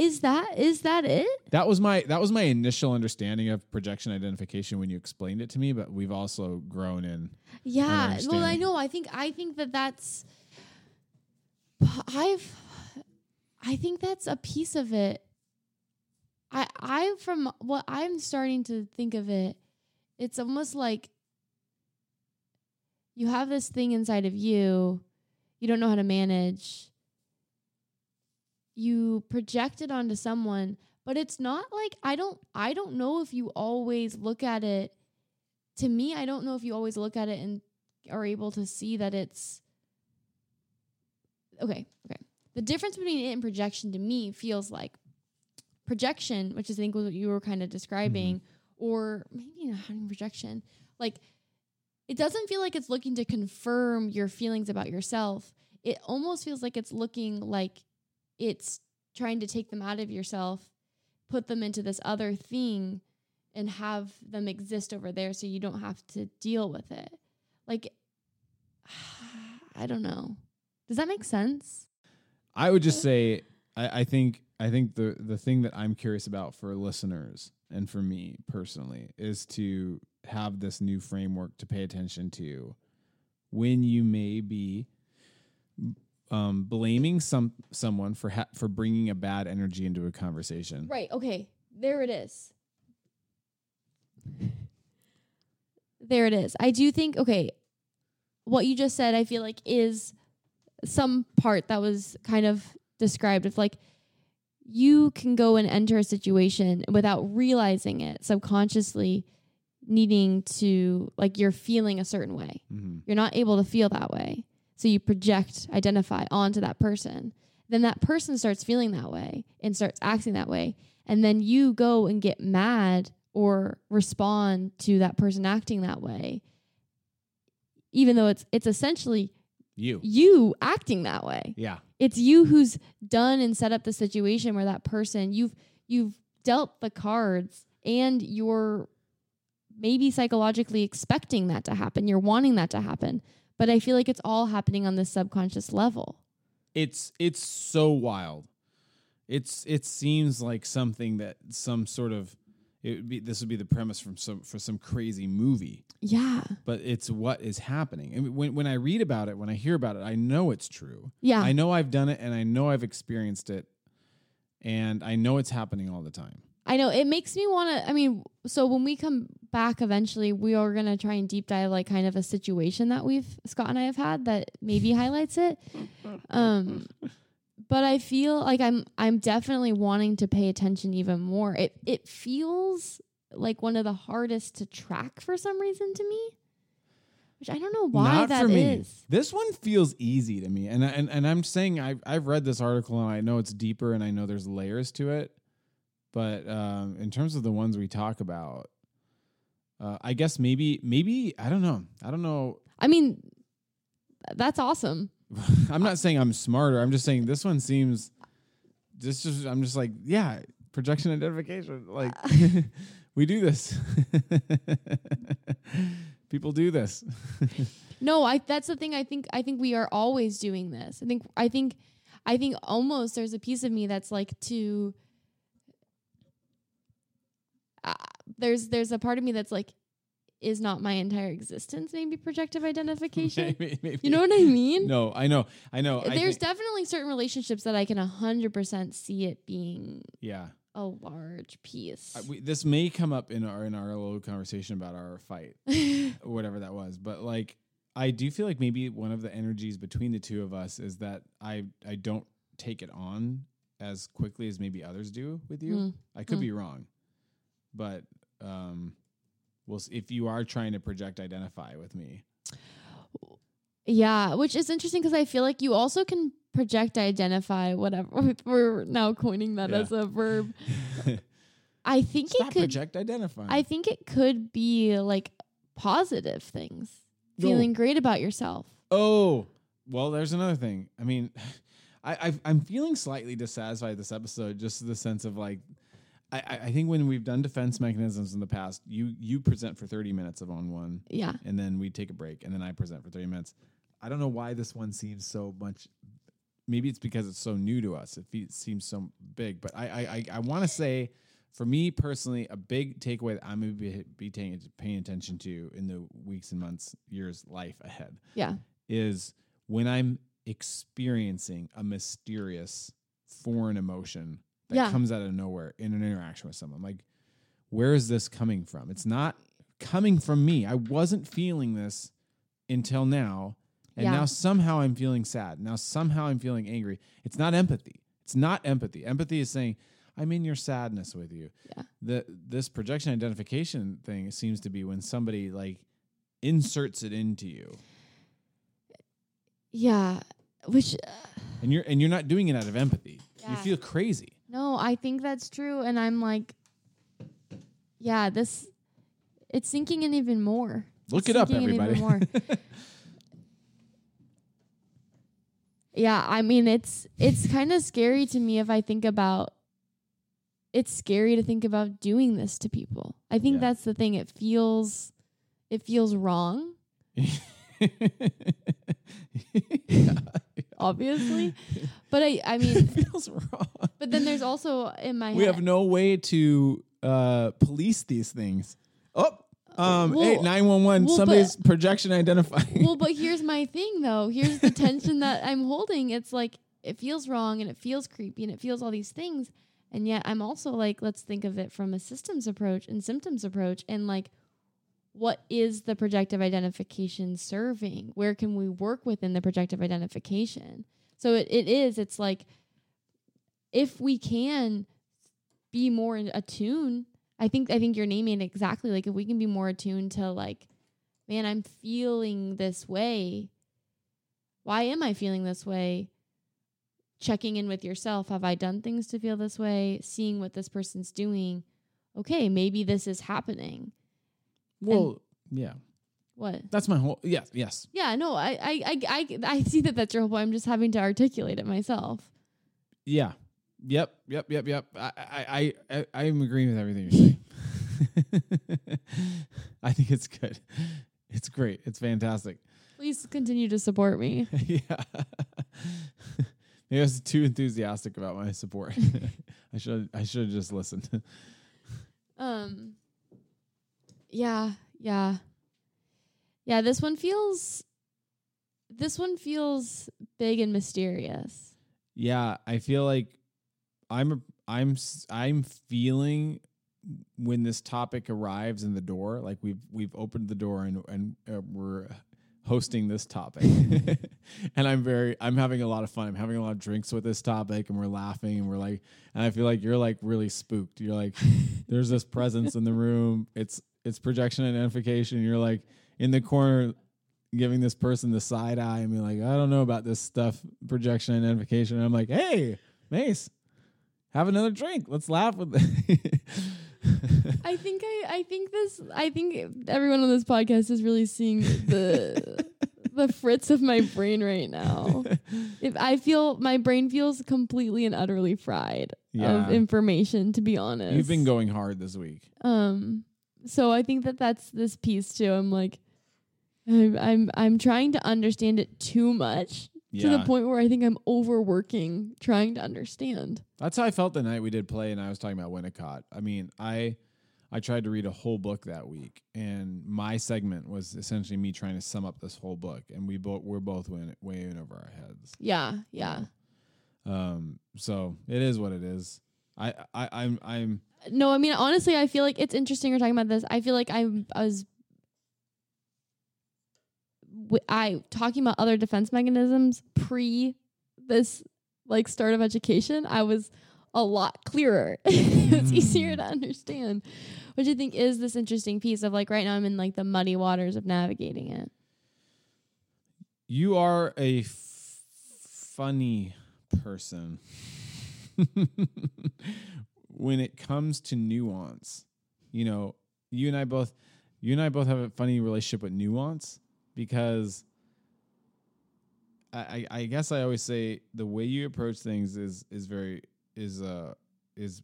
is that is that it? that was my that was my initial understanding of projection identification when you explained it to me but we've also grown in Yeah. Well, I know. I think I think that that's I've I think that's a piece of it. I I from what I'm starting to think of it, it's almost like you have this thing inside of you, you don't know how to manage. You project it onto someone, but it's not like I don't I don't know if you always look at it to me, I don't know if you always look at it and are able to see that it's okay. Okay. The difference between it and projection to me feels like projection, which is I think was what you were kind of describing, mm-hmm. or maybe not having projection. Like it doesn't feel like it's looking to confirm your feelings about yourself. It almost feels like it's looking like it's trying to take them out of yourself, put them into this other thing and have them exist over there so you don't have to deal with it. Like, I don't know. Does that make sense? I would just say I, I think I think the the thing that I'm curious about for listeners and for me personally is to have this new framework to pay attention to when you may be um, blaming some someone for ha- for bringing a bad energy into a conversation. Right. Okay. There it is. There it is. I do think, okay, what you just said, I feel like is some part that was kind of described of like, you can go and enter a situation without realizing it subconsciously needing to like you're feeling a certain way Mhm. you're not able to feel that way. So you project, identify onto that person. Then that person starts feeling that way and starts acting that way. And then you go and get mad or respond to that person acting that way. Even though it's it's essentially You. you acting that way. Yeah. It's you who's done and set up the situation where that person you've you've dealt the cards and you're maybe psychologically expecting that to happen. You're wanting that to happen. But I feel like it's all happening on this subconscious level. It's it's so wild. It's it seems like something that some sort of it would be this would be the premise from some for some crazy movie. Yeah. But it's what is happening. And when when I read about it, when I hear about it, I know it's true. Yeah. I know I've done it and I know I've experienced it and I know it's happening all the time. I know it makes me want to. I mean, so when we come back eventually, we are going to try and deep dive like kind of a situation that we've Scott and I have had that maybe highlights it. Um, but I feel like I'm I'm definitely wanting to pay attention even more. It it feels like one of the hardest to track for some reason to me, which I don't know why Not that for me. is. This one feels easy to me, and I- and and I'm saying I've I've read this article and I know it's deeper and I know there's layers to it, but um, in terms of the ones we talk about, uh, I guess maybe maybe I don't know I don't know. I mean, that's awesome. I'm not saying I'm smarter. I'm just saying this one seems. This just I'm just like yeah projection identification like we do this. People do this. No, I that's the thing I think I think we are always doing this. I think I think I think almost there's a piece of me that's like to uh, there's there's a part of me that's like is not my entire existence maybe projective identification. Maybe- maybe. you know what I mean? No, I know, I know. I There's think- definitely certain relationships that I can 100% see it being yeah. a large piece. I- we, this may come up in our in our little conversation about our fight, whatever that was. But like, I do feel like maybe one of the energies between the two of us is that I I don't take it on as quickly as maybe others do with you. Mm. I could Mm. be wrong, but um, well, if you are trying to project identify with me, Yeah, which is interesting because I feel like you also can project identify whatever we're now coining that Yeah. as a verb. I think stop it could project identify. I think it could be like positive things. No. Feeling great about yourself. Oh, well, there's another thing. I mean, I, I I'm feeling slightly dissatisfied this episode, just the sense of like, I, I think when we've done defense mechanisms in the past, you you present for 30 minutes of on one, Yeah. and then we take a break, and then I present for 30 minutes. I don't know why this one seems so much. Maybe it's because it's so new to us. It seems so big, but I I I, I want to say. For me personally, a big takeaway that I'm going to be, be paying, paying attention to in the weeks and months, years, life ahead Yeah. is when I'm experiencing a mysterious foreign emotion that Yeah. comes out of nowhere in an interaction with someone. Like, where is this coming from? It's not coming from me. I wasn't feeling this until now. And Yeah. now somehow I'm feeling sad. Now somehow I'm feeling angry. It's not empathy. It's not empathy. Empathy is saying, I'm in your sadness with you. Yeah. The this projection identification thing seems to be when somebody like inserts it into you. Yeah. Which uh, and you're and you're not doing it out of empathy. You feel crazy. No, I think that's true and I'm like yeah, this it's sinking in even more. Look It's it up, sinking in even everybody. more. Yeah, I mean it's it's kind of scary to me if I think about it's scary to think about doing this to people. I think Yeah. that's the thing. It feels it feels wrong, obviously. But I I mean it feels wrong. but then there's also in my We head have no way to uh, police these things. Oh, um, Well- hey, nine one one. well, Somebody's projection identifying. well, but here's my thing though. Here's the tension that I'm holding. It's like it feels wrong and it feels creepy and it feels all these things. And yet I'm also like, let's think of it from a systems approach and symptoms approach and like what is the projective identification serving? Where can we work within the projective identification? So it, it is, it's like if we can be more in attune, I think I think you're naming it exactly like if we can be more attuned to like man, I'm feeling this way. Why am I feeling this way? Checking in with yourself. Have I done things to feel this way? Seeing what this person's doing. Okay, maybe this is happening. Well, yeah, What? that's my whole. Yes, yes. Yeah, no, I, I, I, I, I see that that's your whole point. I'm just having to articulate it myself. Yeah. Yep, yep, yep, yep. I, I, I, I am agreeing with everything you're saying. I think it's good. It's great. It's fantastic. Please continue to support me. yeah. Maybe I was too enthusiastic about my support. I should I should have just listened. Um yeah, yeah. Yeah, this one feels this one feels big and mysterious. yeah, I feel like I'm I'm I'm feeling when this topic arrives in the door, like we've we've opened the door and and uh, we're hosting this topic. and I'm very I'm having a lot of fun. I'm having a lot of drinks with this topic and we're laughing and we're like and I feel like you're like really spooked. You're like there's this presence in the room. It's it's projection identification. You're like in the corner giving this person the side eye and be like, I don't know about this stuff, projection identification. And I'm like, hey, Mace, have another drink. Let's laugh with I think I I think this I think everyone on this podcast is really seeing the the fritz of my brain right now. If I feel my brain feels completely and utterly fried Yeah. of information to be honest. You've been going hard this week. Um, so I think that that's this piece too. I'm like, I'm I'm, I'm trying to understand it too much Yeah. to the point where I think I'm overworking trying to understand. That's how I felt the night we did play and I was talking about Winnicott. I mean, I I tried to read a whole book that week and my segment was essentially me trying to sum up this whole book and we both we're both way, way in over our heads. Yeah, yeah. Um so it is what it is. I, I I'm I'm No, I mean honestly, I feel like it's interesting you're talking about this. I feel like I'm I was I talking about other defense mechanisms pre this like start of education. I was a lot clearer. it's easier to mm. understand, which I think is this interesting piece of like right now I'm in like the muddy waters of navigating it. You are a f- funny person when it comes to nuance. You know, you and I both you and I both have a funny relationship with nuance because I, I, guess I always say the way you approach things is is very is uh is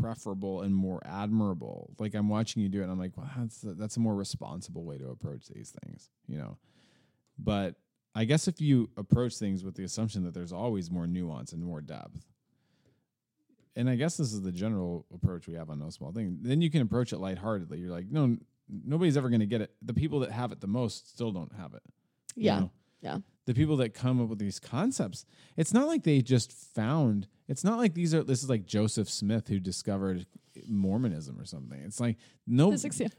preferable and more admirable. Like I'm watching you do it, I'm like, wow, that's a, that's a more responsible way to approach these things, you know. But I guess if you approach things with the assumption that there's always more nuance and more depth, and I guess this is the general approach we have on no small thing, then you can approach it lightheartedly. You're like, no, nobody's ever going to get it. The people that have it the most still don't have it. you Yeah. know? Yeah. The people that come up with these concepts, it's not like they just found. It's not like these are. This is like Joseph Smith who discovered Mormonism or something. It's like no.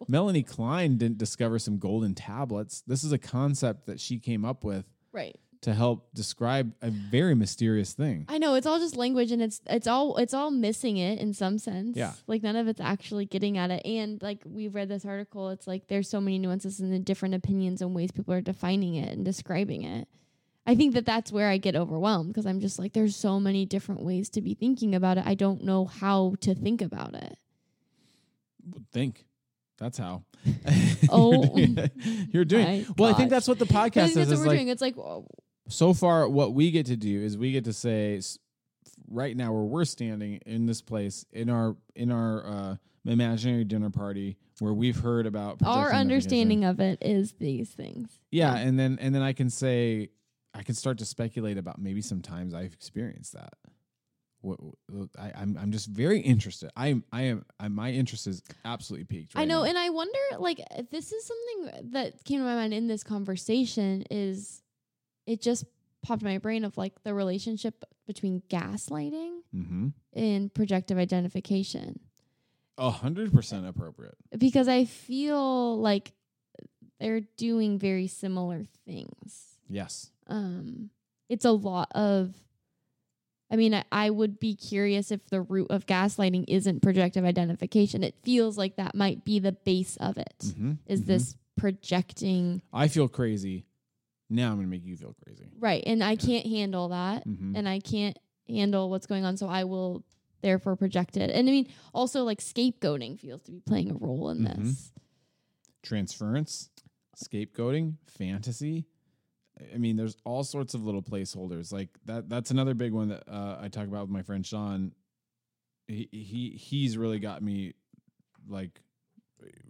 Melanie Klein didn't discover some golden tablets. This is a concept that she came up with Right. To help describe a very mysterious thing. I know it's all just language and it's it's all it's all missing it in some sense. Yeah. Like none of it's actually getting at it. And like we've read this article, it's like there's so many nuances and the different opinions and ways people are defining it and describing it. I think that that's where I get overwhelmed because I'm just like there's so many different ways to be thinking about it. I don't know how to think about it. Think. That's how. Oh. you're doing. Well, I think that's what the podcast think that's is. what Is we're like doing. It's like so far, what we get to do is we get to say right now where we're standing in this place in our in our uh, imaginary dinner party where we've heard about our understanding of it is these things. Yeah, and then and then I can say I can start to speculate about maybe sometimes I've experienced that. What, what- I, I'm I'm just very interested. I am I am I, my interest is absolutely peaked. Right I know, now. and I wonder, like, this is something that came to my mind in this conversation. Is it just popped in my brain of like the relationship between gaslighting mm-hmm. and projective identification? a hundred percent appropriate. Because I feel like they're doing very similar things. Yes. Um, it's a lot of. I mean, I, I would be curious if the root of gaslighting isn't projective identification. It feels like that might be the base of it. Mm-hmm. is this projecting I feel crazy. Now I'm gonna make you feel crazy. right and i can't handle that Mhm. and i can't handle what's going on so i will therefore project it and i mean also like scapegoating feels to be playing a role in Mhm. this Transference, scapegoating, fantasy. I mean, there's all sorts of little placeholders like that. That's another big one that uh, I talk about with my friend Sean he, he he's really got me like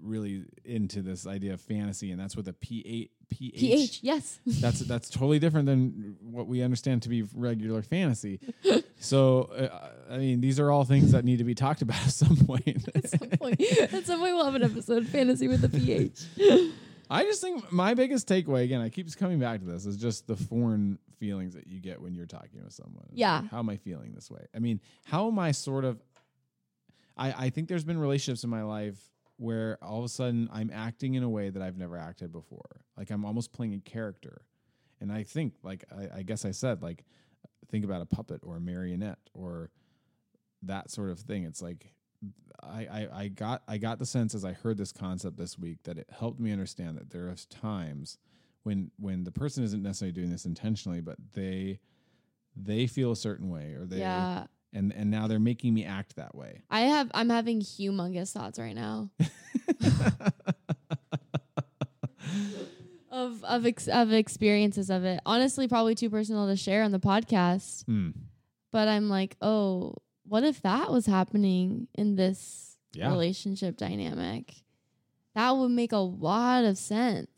really into this idea of fantasy, and that's with a P eight PH. PH, yes. That's that's totally different than what we understand to be regular fantasy. so, uh, I mean, these are all things that need to be talked about at some point. At some point, at some point we'll have an episode fantasy with a PH. I just think my biggest takeaway, again, I keep coming back to this, is just the foreign feelings that you get when you're talking with someone. Yeah. like, how am I feeling this way? I mean, how am I sort of. I, I think there's been relationships in my life where all of a sudden I'm acting in a way that I've never acted before. Like I'm almost playing a character. And I think, like, I, I guess I said, like, think about a puppet or a marionette or that sort of thing. It's like I, I, I got I got the sense as I heard this concept this week that it helped me understand that there are times when when the person isn't necessarily doing this intentionally, but they they feel a certain way or they yeah. And and now they're making me act that way. I have I'm having humongous thoughts right now of of ex, of experiences of it. Honestly, probably too personal to share on the podcast. Hmm. But I'm like, oh, what if that was happening in this Yeah. relationship dynamic? That would make a lot of sense.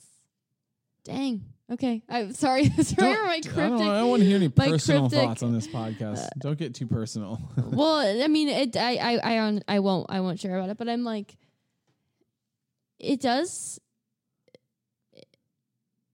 Dang. Okay. I'm sorry. sorry for my I don't, cryptic. I don't want to hear any personal cryptic- thoughts on this podcast. don't get too personal. well, I mean, it. I, I, I, on, I won't. I won't share about it. But I'm like, it does.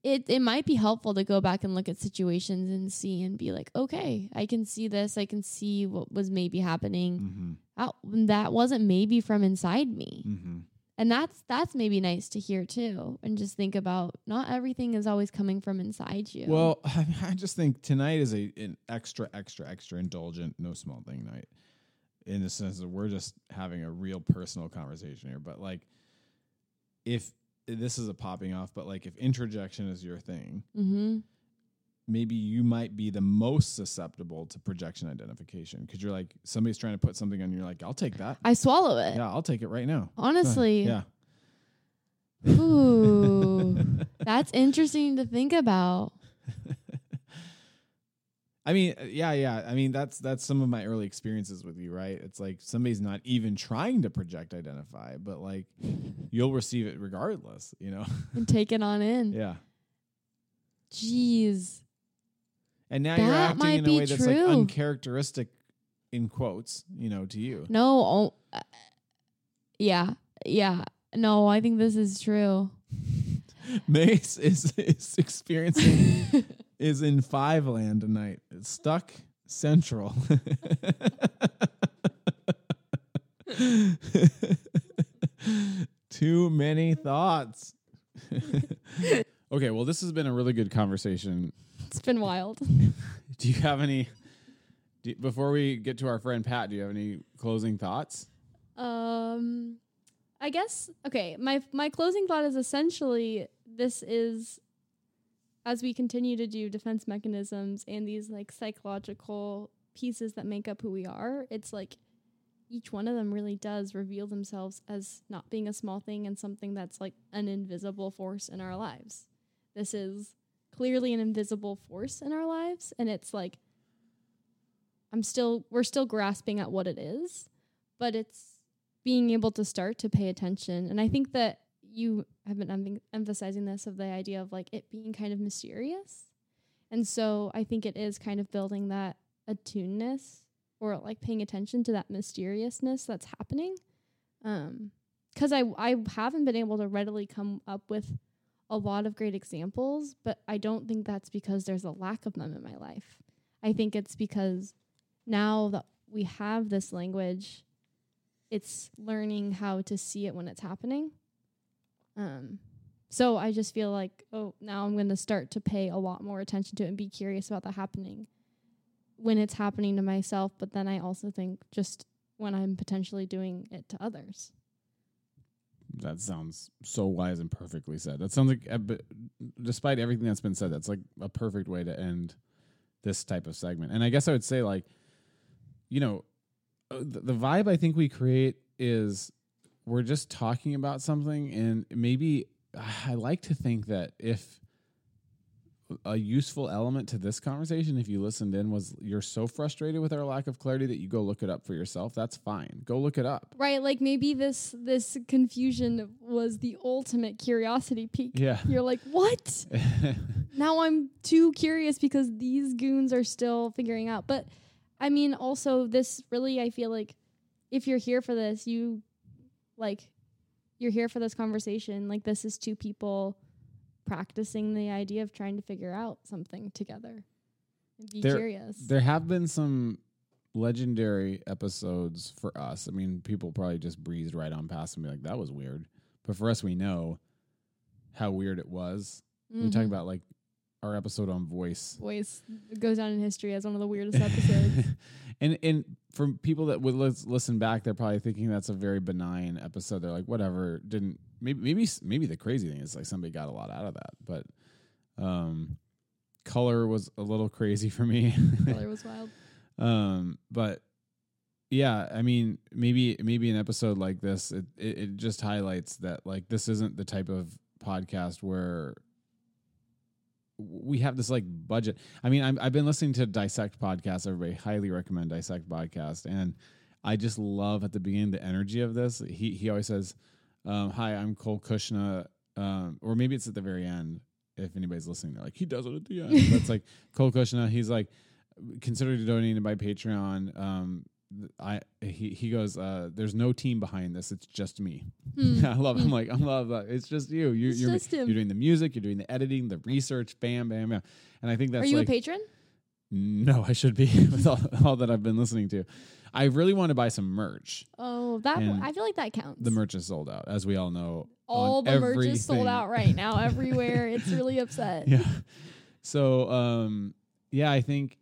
It it might be helpful to go back and look at situations and see and be like, okay, I can see this. I can see what was maybe happening. mm-hmm. That, that wasn't maybe from inside me, Mm-hmm. And that's that's maybe nice to hear too. And just think about not everything is always coming from inside you. Well, I, I just think tonight is a an extra, extra, extra indulgent, no small thing night. In the sense that we're just having a real personal conversation here. But like, if this is a popping off, but like if interjection is your thing, mm-hmm. Maybe you might be the most susceptible to projection identification because you're like somebody's trying to put something on you. You're like, I'll take that. I swallow it. Yeah, I'll take it right now. Honestly, Yeah. Ooh, that's interesting to think about. I mean, uh, yeah, yeah. I mean, that's that's some of my early experiences with you, right? It's like somebody's not even trying to project identify, but like you'll receive it regardless, you know? and take it on in. yeah. Jeez. And now you're That acting might in a way that's like true. uncharacteristic in quotes, you know, to you. No. Oh, uh, yeah. Yeah. No, I think this is true. Mace is is experiencing is in five land tonight. It's stuck central. Too many thoughts. okay, well, this has been a really good conversation. It's been wild. Do you have any? Do, before we get to our friend Pat, do you have any closing thoughts? Um, I guess okay. My my closing thought is essentially this is as we continue to do defense mechanisms and these like psychological pieces that make up who we are. It's like each one of them really does reveal themselves as not being a small thing and something that's like an invisible force in our lives. This is clearly an invisible force in our lives and it's like I'm still we're still grasping at what it is, but it's being able to start to pay attention. And I think that you have been em- emphasizing this of the idea of like it being kind of mysterious. And so I think it is kind of building that attuneness or like paying attention to that mysteriousness that's happening. Um cuz I I haven't been able to readily come up with a lot of great examples, but I don't think that's because there's a lack of them in my life. I think it's because now that we have this language, it's learning how to see it when it's happening. Um, so I just feel like, oh, now I'm going to start to pay a lot more attention to it and be curious about that happening when it's happening to myself. But then I also think just when I'm potentially doing it to others. That sounds so wise and perfectly said. That sounds like, uh, despite everything that's been said, that's like a perfect way to end this type of segment. And I guess I would say, like, you know, uh, the, the vibe I think we create is we're just talking about something, and maybe I like to think that if a useful element to this conversation, if you listened in, was you're so frustrated with our lack of clarity that you go look it up for yourself. That's fine. Go look it up. Right, like maybe this this confusion was the ultimate curiosity peak. Yeah. You're like, "What?" now I'm too curious because these goons are still figuring out. But I mean, also this really, I feel like if you're here for this, you like you're here for this conversation. Like this is two people practicing the idea of trying to figure out something together and be There- curious. there have been some legendary episodes for us. I mean, people probably just breezed right on past and be like, that was weird. But for us, we know how weird it was. We talk Mhm. about like our episode on voice. voice goes down in history as one of the weirdest episodes. and and for people that would listen back, they're probably thinking that's a very benign episode. They're like, whatever. Didn't maybe maybe maybe the crazy thing is like somebody got a lot out of that, but um, color was a little crazy for me. Color was wild. um, but yeah, I mean, maybe maybe an episode like this, it, it it just highlights that like this isn't the type of podcast where we have this like budget. I mean, I'm, I've been listening to Dissect podcast. Everybody highly recommend Dissect podcast, and I just love at the beginning the energy of this. He he always says, um, "Hi, I'm Cole Cuchna," um, or maybe it's at the very end. If anybody's listening, they're like, he does it at the end. it's like Cole Cuchna. He's like, consider donating by Patreon. Um, I he he goes, uh, there's no team behind this. It's just me. Hmm. I love. I'm like, I love that. It's just you. You're It's you're, you're doing the music. You're doing the editing, the research. Bam, bam, bam. And I think that's Are you like a patron? no, I should be with all, all that I've been listening to. I really want to buy some merch. Oh, that And I feel like that counts. The merch is sold out, as we all know. All the merch is sold out right now everywhere. it's really upset. yeah. So um yeah, I think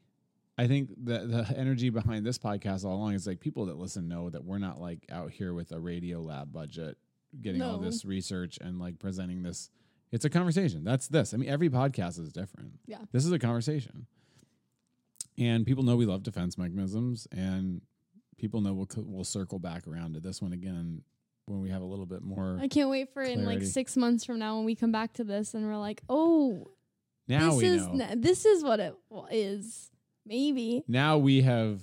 I think the the energy behind this podcast all along is like people that listen know that we're not like out here with a Radiolab budget getting all this research and like presenting this. It's a conversation. That's this. I mean, every podcast is different. Yeah. This is a conversation. And people know we love defense mechanisms and people know we'll we'll circle back around to this one again when we have a little bit more I can't wait for in like six months from now when we come back to this and we're like, oh, now this we is know. this is what it is. Maybe now we have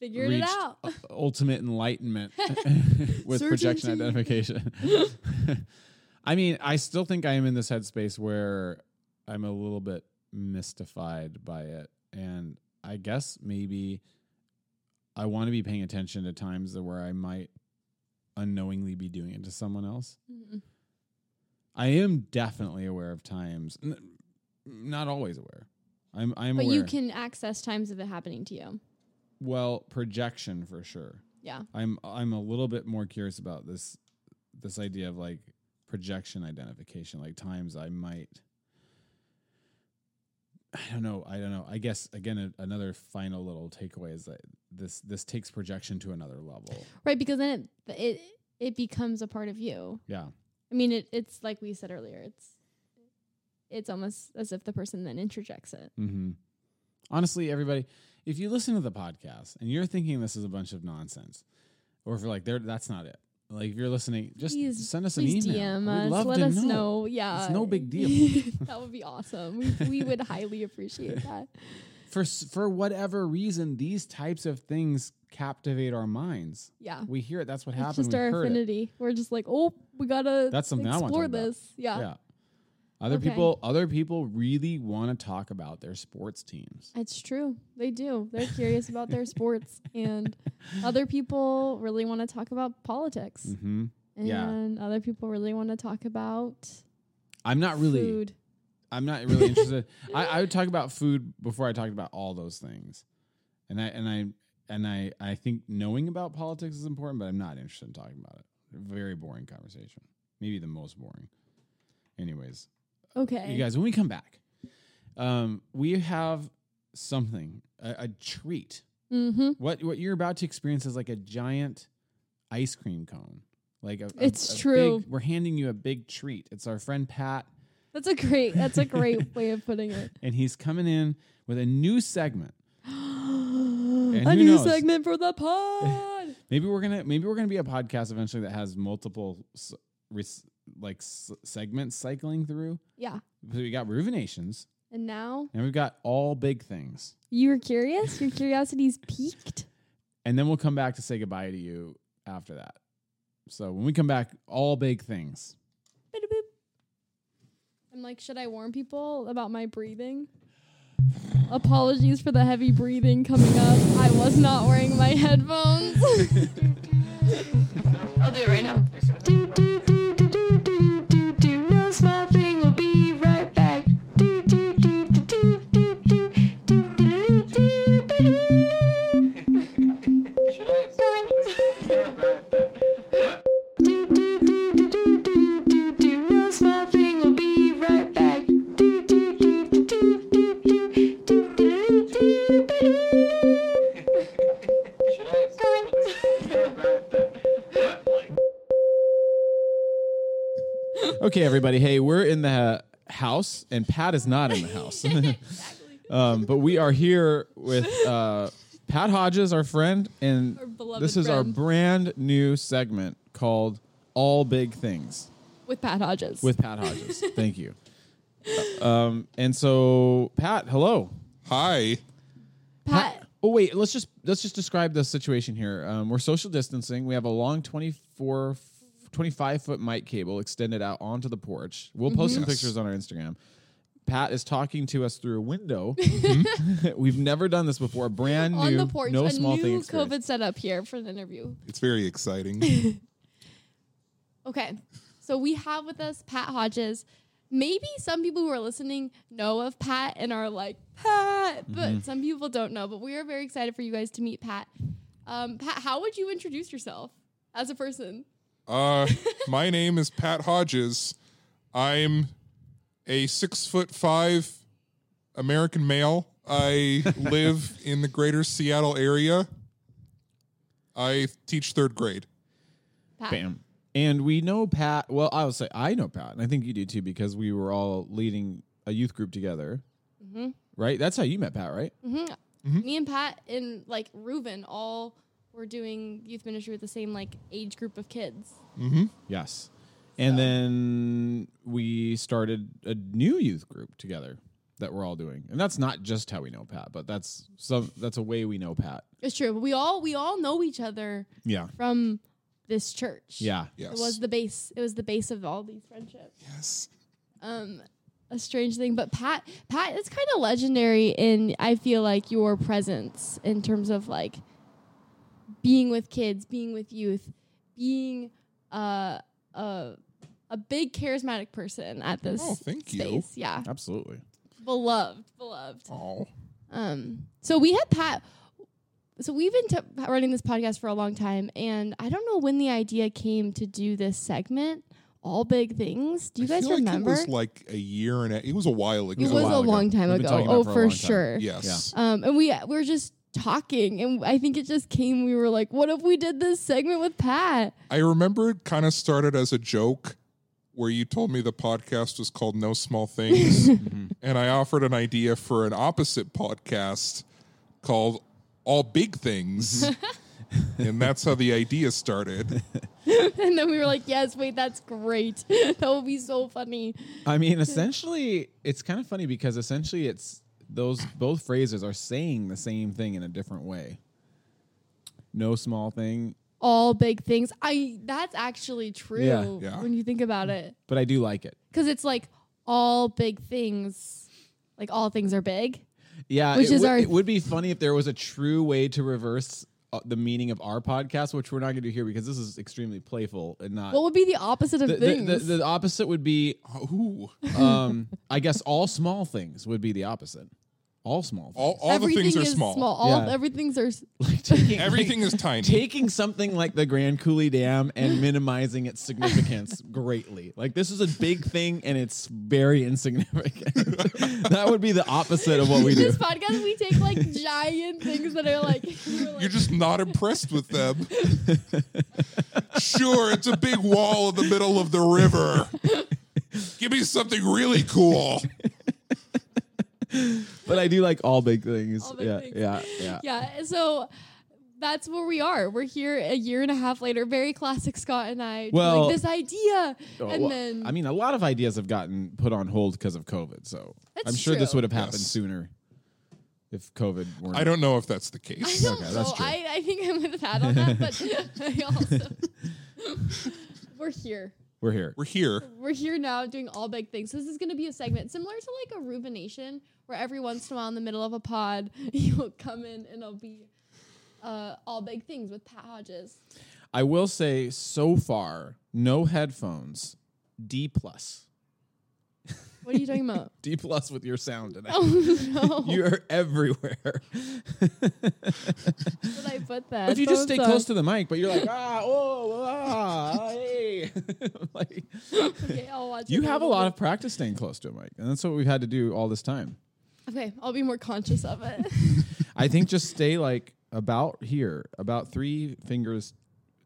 figured it out. ultimate enlightenment with projection identification. I mean, I still think I am in this headspace where I'm a little bit mystified by it. And I guess maybe I want to be paying attention to times where I might unknowingly be doing it to someone else. Mm. I am definitely aware of times, not always aware. I'm I'm but aware. you can access times of it happening to you. well, projection for sure. Yeah. I'm I'm a little bit more curious about this this idea of like projection identification, like times I might I don't know, I don't know. I guess again a, another final little takeaway is that this this takes projection to another level. Right, because then it it it becomes a part of you. Yeah. I mean, it it's like we said earlier. It's it's almost as if the person then interjects it. Mm-hmm. Honestly, everybody, if you listen to the podcast and you're thinking this is a bunch of nonsense, or if you're like, there, that's not it. Like if you're listening, just Please- send us an email. DM We'd us. love Let to us know. know. Yeah, It's no big deal. that would be awesome. We we would highly appreciate that. For for whatever reason, these types of things captivate our minds. Yeah. We hear it. That's what It's happened. just We our heard it. affinity. We're just like, oh, we gotta That's something I wanna explore about. this. Yeah. Yeah. Other Okay. people, other people really want to talk about their sports teams. It's true. They do. They're curious about their sports. And other people really want to talk about politics. Mm-hmm. And Yeah. other people really want to talk about I'm not really. food. I'm not really interested. I, I would talk about food before I talked about all those things, and I and I and I I think knowing about politics is important, but I'm not interested in talking about it. Very boring conversation. Maybe the most boring. Anyways, Okay. you guys, when we come back, um, we have something a, a treat. mm-hmm. What what you're about to experience is like a giant ice cream cone. Like a, a- It's a true. big- we're handing you a big treat. It's our friend Pat That's a great that's a great way of putting it. and he's coming in with a new segment. a new knows? segment for the pod. Maybe we're gonna maybe we're gonna be a podcast eventually that has multiple res- like s- segments cycling through. yeah. So we got Ruvenations, And now And we've got all big things. you were curious. Your curiosity's peaked. And then we'll come back to say goodbye to you after that. So when we come back, all big things. Boop. I'm like, should I warn people about my breathing? Apologies for the heavy breathing coming up. I was not wearing my headphones. I'll do it right now. Do, do, everybody. Hey, we're in the house, and Pat is not in the house. um, but we are here with uh, Pat Hodges, our friend, and Our this is our brand new segment called All Big Things With Pat Hodges. with Pat Hodges. Thank you. Uh, um, and so, Pat, hello. Hi. Pat. Oh wait, let's just let's just describe the situation here. Um, we're social distancing. We have a long 24, f- 25 foot mic cable extended out onto the porch. We'll post some Yes. pictures on our Instagram. Pat is talking to us through a window. We've never done this before. Brand new, on the porch, no a small new thing. experience. COVID setup here for the interview. It's very exciting. Okay, so we have with us Pat Hodges. Maybe some people who are listening know of Pat and are like Pat, but Mm-hmm. some people don't know. But we are very excited for you guys to meet Pat. Um, Pat, how would you introduce yourself as a person? Uh, my name is Pat Hodges. I'm a six foot five American male. I live in the greater Seattle area. I teach third grade. Pat. Bam. And we know Pat. Well, I will say I know Pat, and I think you do too, because we were all leading a youth group together. Mm-hmm. Right? That's how you met Pat, right? Me and Pat and like Reuben all were doing youth ministry with the same like age group of kids. Mm-hmm. Yes. And then we started a new youth group together that we're all doing. And that's not just how we know Pat, but that's some that's a way we know Pat. It's true, but we all we all know each other Yeah. from this church. Yeah. Yes. It was the base. It was the base of all these friendships. yes. Um, a strange thing, but Pat, Pat is kind of legendary in I feel like your presence in terms of like being with kids, being with youth, being uh, a a big charismatic person at this Oh, thank you. space. Yeah, Absolutely. beloved, beloved. Oh. Um, so we had Pat. So we've been t- running this podcast for a long time, and I don't know when the idea came to do this segment. All big things. Do you I guys feel remember? Like it was like a year and a, it was a while ago. It was a was a ago. long time We've ago. Oh, for for long time. sure. yes. Um, and we we were just talking, and I think it just came. We were like, "What if we did this segment with Pat?" I remember it kind of started as a joke where you told me the podcast was called No Small Things. and I offered an idea for an opposite podcast called All Big Things. and that's how the idea started. and then we were like, "Yes, wait, that's great. that will be so funny." I mean, essentially it's kind of funny because essentially it's those both phrases are saying the same thing in a different way. No small thing, All big things. I that's actually true Yeah. Yeah. when you think about it, but I do like it. because it's like all big things, like all things are big. Yeah, Which it is would, our- it would be funny if there was a true way to reverse uh, the meaning of our podcast, which we're not going to do here because this is extremely playful and not. What would be the opposite of the, the, things? the, the opposite would be, Ooh. um, I guess, all small things would be the opposite. All small. Things. All, all the Everything things are is small. All Yeah. everything's are. Like taking, Everything like, is tiny. taking something like the Grand Coulee Dam and minimizing its significance greatly. Like this is a big thing and it's very insignificant. that would be the opposite of what we do. this podcast, we take like giant things that are like. we're like You're just not impressed with them. sure, it's a big wall in the middle of the river. Give me something really cool. But I do like all big things. All big yeah, things. yeah, yeah, yeah. So that's where we are. We're here a year and a half later. Very classic Scott and I. Well- like this idea, Oh, and well, then I mean, a lot of ideas have gotten put on hold because of COVID. So That's I'm sure this would have happened Yes. sooner if COVID weren't. I don't know if that's the case. I case. don't Okay, know. that's true. I, I think I'm with Pat on that, but I also we're here. We're here. We're here. We're here now doing all big things. So This is going to be a segment similar to like a Ruvenation, where every once in a while in the middle of a pod, you'll come in and it'll be uh, all big things with Pat Hodges. I will say, so far, no headphones. D plus. What are you talking about? D plus with your sound today. oh no! You're everywhere. Did I put that? if you just stay close to the mic, but you're like, ah, oh, ah, hey. like, okay, I'll watch you have a lot of practice staying close to a mic, and that's what we've had to do all this time. Okay, I'll be more conscious of it. I think just stay like about here, about three fingers.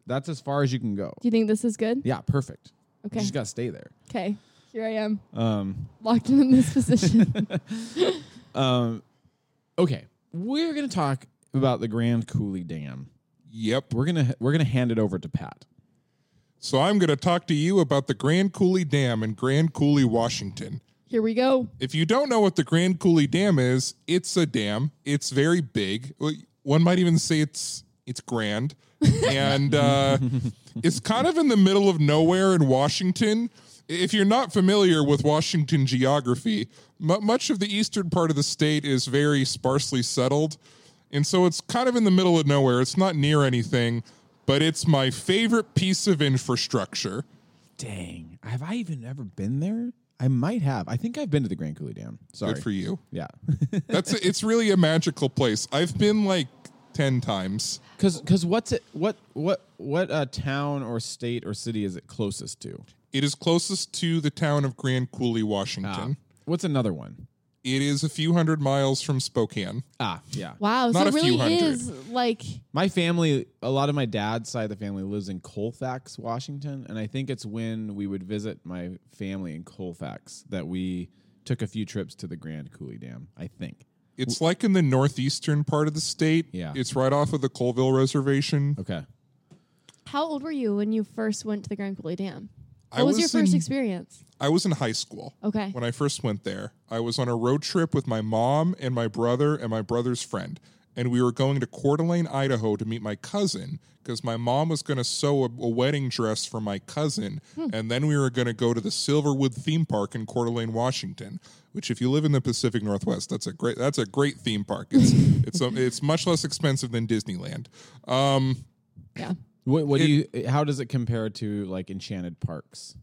That's as far as you can go. Do you think this is good? Yeah, perfect. Okay. You just gotta stay there. Okay. Here I am, Um, locked in this position. um, okay, we're gonna talk about the Grand Coulee Dam. Yep. We're gonna we're gonna hand it over to Pat. So I'm going to talk to you about the Grand Coulee Dam in Grand Coulee, Washington. Here we go. If you don't know what the Grand Coulee Dam is, it's a dam. It's very big. One might even say it's it's grand, and uh, it's kind of in the middle of nowhere in Washington. If you're not familiar with Washington geography, mu much of the eastern part of the state is very sparsely settled, and so it's kind of in the middle of nowhere. It's not near anything, but it's my favorite piece of infrastructure. Dang, have I even ever been there? I might have. I think I've been to the Grand Coulee Dam. Sorry. Good for you. Yeah, That's it's really a magical place. I've been like ten times. because because what's it? What what what uh, town or state or city is it closest to? It is closest to the town of Grand Coulee, Washington. What's another one? It is a few hundred miles from Spokane. Ah, yeah. Wow. Not so a it few really hundred. is like My family, a lot of my dad's side of the family lives in Colfax, Washington, and I think it's when we would visit my family in Colfax that we took a few trips to the Grand Coulee Dam. I think. It's like in the northeastern part of the state. Yeah. It's right off of the Colville Reservation. Okay. how old were you when you first went to the Grand Coulee Dam? What I was, your first in- experience? I was in high school. Okay. When I first went there, I was on a road trip with my mom and my brother and my brother's friend. And we were going to Coeur d'Alene, Idaho to meet my cousin because my mom was going to sew a, a wedding dress for my cousin. And then we were going to go to the Silverwood theme park in Coeur d'Alene, Washington, which if you live in the Pacific Northwest, that's a great, that's a great theme park. It's, it's, a, it's much less expensive than Disneyland. Um, Yeah. What, what do you? How does it compare to like Enchanted Parks?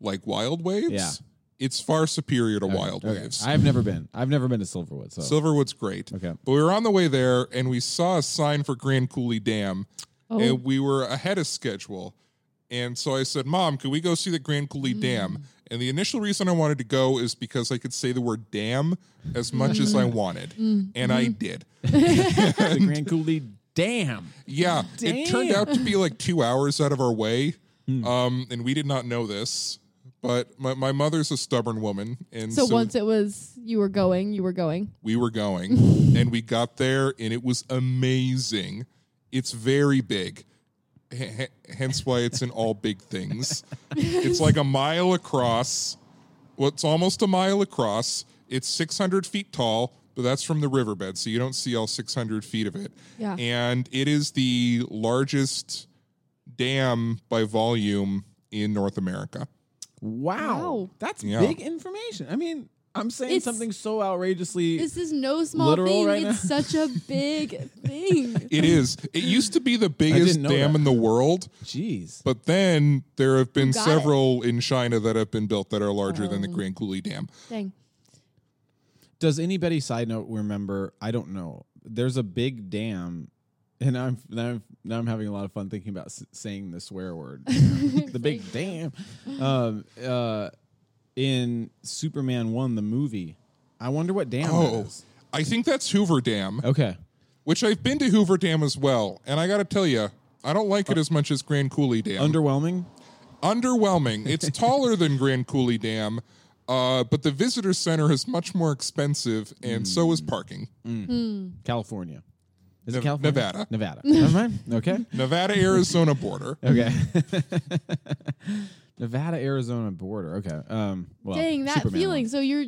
like Wild Waves. Yeah. It's far superior to Wild Okay. Waves. I've never been. I've never been to Silverwood. So Silverwood's great. Okay. But we were on the way there and we saw a sign for Grand Coulee Dam Oh. and we were ahead of schedule. And so I said, Mom, could we go see the Grand Coulee Mm. Dam? And the initial reason I wanted to go is because I could say the word dam as much as I Mm-hmm. wanted. And I did. the Grand Coulee Dam. Yeah. It turned out to be like two hours out of our way. Hmm. Um, and we did not know this. But my, my mother's a stubborn woman. And So, so once it was you were going, you were going. we were going and we got there and it was amazing it's very big H- h- hence why it's in all big things it's like a mile across well it's almost a mile across it's 600 feet tall but that's from the riverbed so you don't see all 600 feet of it Yeah. and it is the largest dam by volume in north america Wow. Wow. That's Yeah. big information. I mean, I'm saying It's- something so outrageously. This is no small Literal thing. right it's such a big thing. it is it used to be the biggest know dam that. in the world Jeez. But then there have been got it? several in China that have been built that are larger than the Oh. Grand Coulee Dam. Dang. Does anybody side note remember? I don't know. There's a big dam, and I'm now I'm, now I'm having a lot of fun thinking about s- saying the swear word. the big dam. Um, uh, in Superman One, the movie. I wonder what dam Oh, is. I think that's Hoover Dam, Okay. which I've been to Hoover Dam as well. And I got to tell you, I don't like it as much as Grand Coulee Dam. Underwhelming. Underwhelming. It's taller than Grand Coulee Dam, uh, but the visitor center is much more expensive, and so is parking. California. Is Nev- it California? Nevada. Nevada. Never mind. Okay. Nevada Arizona border. Okay. Nevada Arizona border. Okay. Um. Well, Dang, that Superman feeling. one. So you're,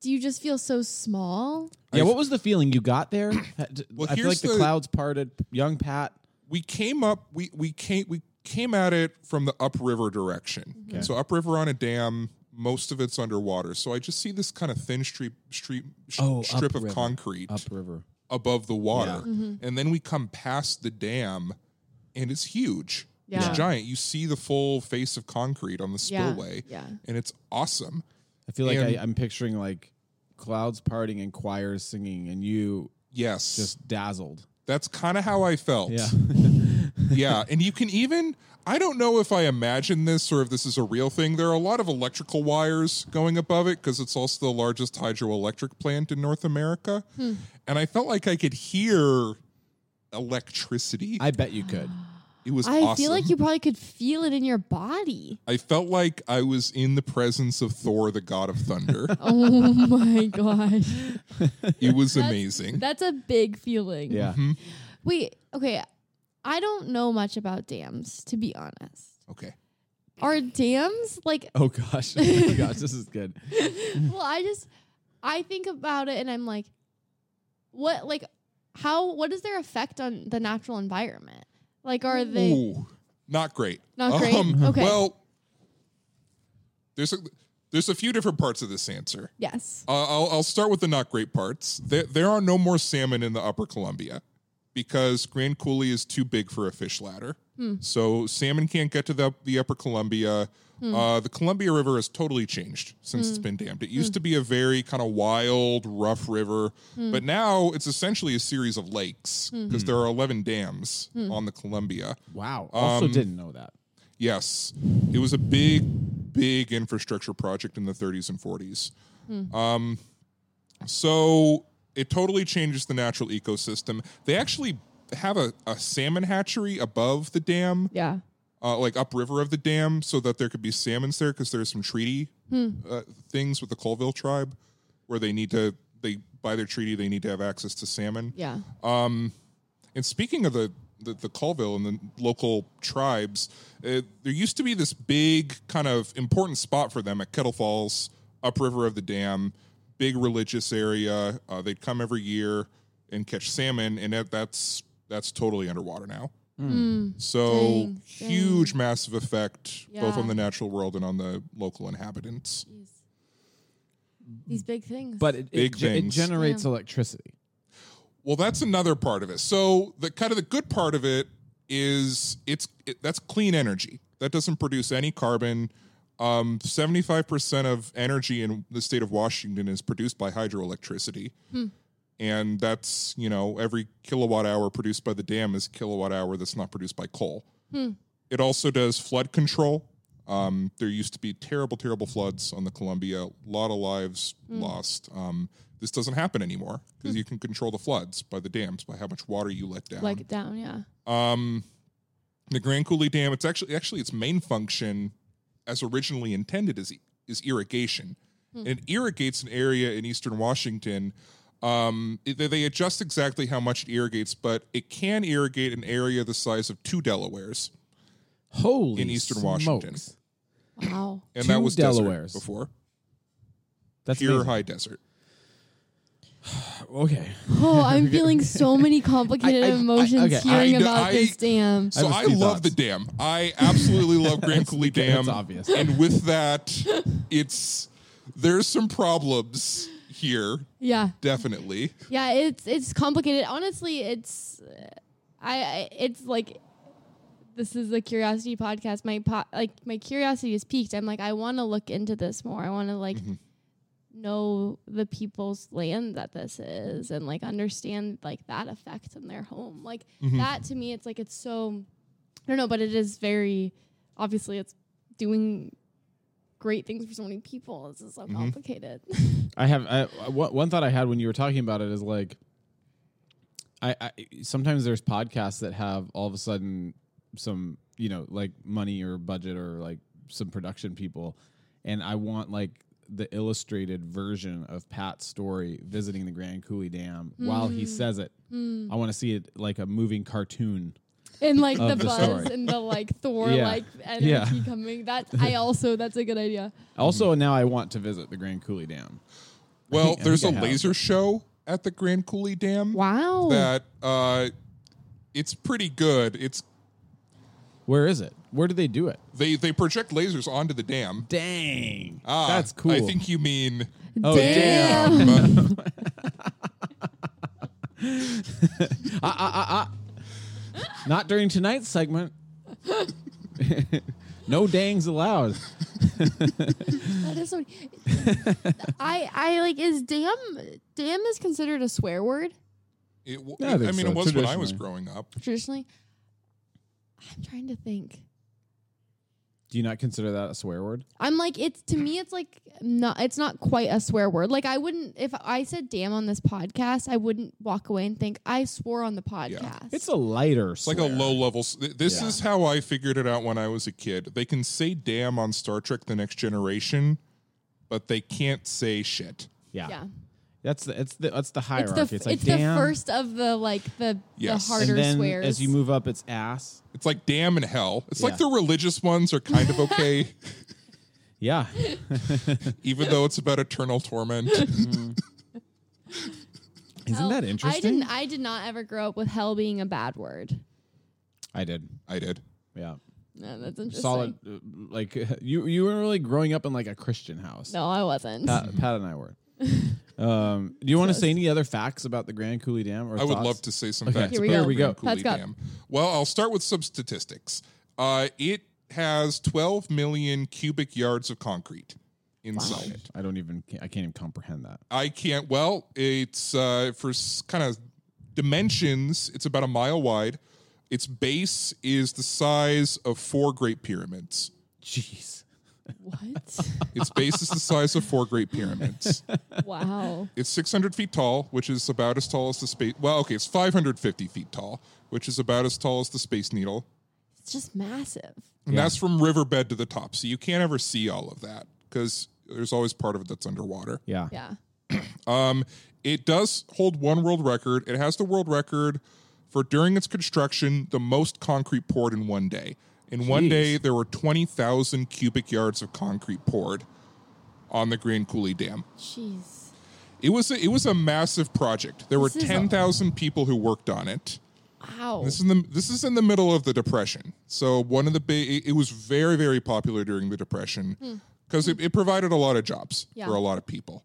do you just feel so small? Yeah. I've- What was the feeling you got there? Well, I feel like the, the- clouds parted. Young Pat. we came up we we came we came at it from the upriver direction. Okay. So upriver on a dam, most of it's underwater. So I just see this kind of thin street street sh- Oh, strip of concrete Upriver. above the water. Yeah. Mm-hmm. And then we come past the dam and it's huge. Yeah. It's giant. You see the full face of concrete on the spillway. yeah. And it's awesome. I feel like And- I, I'm picturing like clouds parting and choirs singing, and you Yes. just dazzled. that's kind of how I felt. Yeah. yeah, and you can even I don't know if I imagine this or if this is a real thing. There are a lot of electrical wires going above it because it's also the largest hydroelectric plant in North America. And I felt like I could hear electricity. I bet you could. it was I awesome. feel like you probably could feel it in your body. I felt like I was in the presence of Thor, the god of thunder. Oh my gosh. it was amazing. That's a big feeling. Yeah. Mm-hmm. Wait, okay. I don't know much about dams, to be honest. Okay. Are dams like Oh gosh. Oh gosh. This is good. well, I just I think about it and I'm like, what like how what is their effect on the natural environment? Like are they Ooh, not great. Not great? Um, Okay. Well, there's a there's a few different parts of this answer. Yes. Uh, I'll, I'll start with the not great parts. There, there are no more salmon in the Upper Columbia because Grand Coulee is too big for a fish ladder. Hmm. So salmon can't get to the, the Upper Columbia. Hmm. Uh, the Columbia River has totally changed since it's hmm. been dammed. It used to be a very kind of wild, rough river, but now it's essentially a series of lakes because there are 11 dams on the Columbia. Wow. Also Um, didn't know that. Yes, it was a big, big infrastructure project in the 30s and 40s. Um, so it totally changes the natural ecosystem. They actually have a, a salmon hatchery above the dam, Yeah. uh, like upriver of the dam, so that there could be salmons there because there's some treaty uh, things with the Colville tribe where they need to they by their treaty they need to have access to salmon. Yeah. And speaking of the the, the Colville and the local tribes, uh, there used to be this big kind of important spot for them at Kettle Falls, upriver of the dam, big religious area. Uh, they'd come every year and catch salmon, and that, that's that's totally underwater now. So Dang, huge, massive effect both on the natural world and on the local inhabitants. Jeez. These big things. But it, it, Big ge- it things. generates Yeah. electricity. Well, that's another part of it. So the kind of the good part of it is it's it, that's clean energy that doesn't produce any carbon. Um, 75% of energy in the state of Washington is produced by hydroelectricity. And that's, you know, every kilowatt hour produced by the dam is a kilowatt hour that's not produced by coal. It also does flood control. Um, there used to be terrible, terrible floods on the Columbia. A lot of lives lost. Um, this doesn't happen anymore because you can control the floods by the dams, by how much water you let down. like it down, yeah. Um, the Grand Coulee Dam. It's actually actually its main function, as originally intended, is is irrigation. And it irrigates an area in eastern Washington. Um, it- they, they adjust exactly how much it irrigates, but it can irrigate an area the size of two Delawares, Holy In eastern smokes. Washington. Wow. and Two that was desert Delawares. before That's pure amazing. high desert. Okay. Oh, I'm feeling so many complicated I- I- I- emotions okay, hearing I- about I- this dam. So have a I, few love thoughts. the dam. I absolutely love Grand Coulee Dam. that's obvious. And with that, it's there's some problems here, Yeah. definitely. Yeah, it's it's complicated. Honestly, it's uh, I, I it's like this is the curiosity podcast. My po- like my curiosity is peaked. I'm like I want to look into this more. I want to like know the people's land that this is and like understand like that effect in their home. Like mm-hmm. that to me it's like it's so I don't know, but it is very obviously it's doing great things for so many people. This is so mm-hmm. complicated. I have I, one one thought I had when you were talking about it is like, I, I sometimes there's podcasts that have all of a sudden some you know like money or budget or like some production people, and I want like the illustrated version of Pat's story visiting the Grand Coulee Dam while he says it. I want to see it like a moving cartoon. and like the, the buzz story. and the like Thor Yeah. like energy Yeah. coming. That I also that's a good idea. Also, now I want to visit the Grand Coulee Dam. Well, think- there's a think I have. laser show at the Grand Coulee Dam Wow. that uh, it's pretty good. It's Where is it? Where do they do it? they they project lasers onto the dam. Dang, Ah, that's cool. I think you mean Oh, Damn. Ah, ah, ah, ah. Not during tonight's segment. no dangs allowed. That is so. I I like is damn damn is considered a swear word it, w- Yeah, I I mean so, it was when I was growing up. traditionally. I'm trying to think. Do you not consider that a swear word? I'm like it's to me it's like not it's not quite a swear word. Like I wouldn't if I said damn on this podcast, I wouldn't walk away and think I swore on the podcast. It's a lighter. It's like a low level. s- th- This Yeah. is how I figured it out when I was a kid. They can say "damn" on Star Trek: The Next Generation, but they can't say shit. Yeah. yeah. That's the it's the that's the hierarchy. It's hierarchy. the It's, it's, like the damn. first of the like the Yes. the harder and then swears. as you move up, it's ass. It's like "damn" and "hell." It's Yeah. like the religious ones are kind of okay, Yeah. even though it's about eternal torment. Isn't Hell, that I interesting? didn't I did not ever grow up with hell being a bad word. I did. I did. Yeah. No, that's interesting. Solid. uh, Like you, you were really growing up in like a Christian house. No, I wasn't. Pat, Pat and I were. Um, do you want to say any other facts about the Grand Coulee Dam? Or I would thoughts? love to say some Okay, facts Here we about go. the we go. Grand Coulee Pat's got- Dam. Well, I'll start with some statistics. Uh, it has 12 million cubic yards of concrete inside it. I don't even. I can't even comprehend that. I can't. Well, it's uh, for kind of dimensions. It's about a mile wide. Its base is the size of four Great Pyramids. Jeez. What? Its base is the size of four Great Pyramids. wow. It's 600 feet tall, which is about as tall as the space. Well, okay, it's 550 feet tall, which is about as tall as the Space Needle. It's just massive. And Yeah. that's from riverbed to the top. So you can't ever see all of that because there's always part of it that's underwater. Yeah. Yeah. Um, it does hold one world record. It has the world record for during its construction, the most concrete poured in one day. In one day, there were 20,000 cubic yards of concrete poured on the Grand Coulee Dam. Jeez. It was a, it was a massive project. There were This is a- 10,000 people who worked on it. Wow. This is in the this is in the middle of the depression. So one of the big it, it was very very popular during the depression because it, it provided a lot of jobs Yeah. for a lot of people.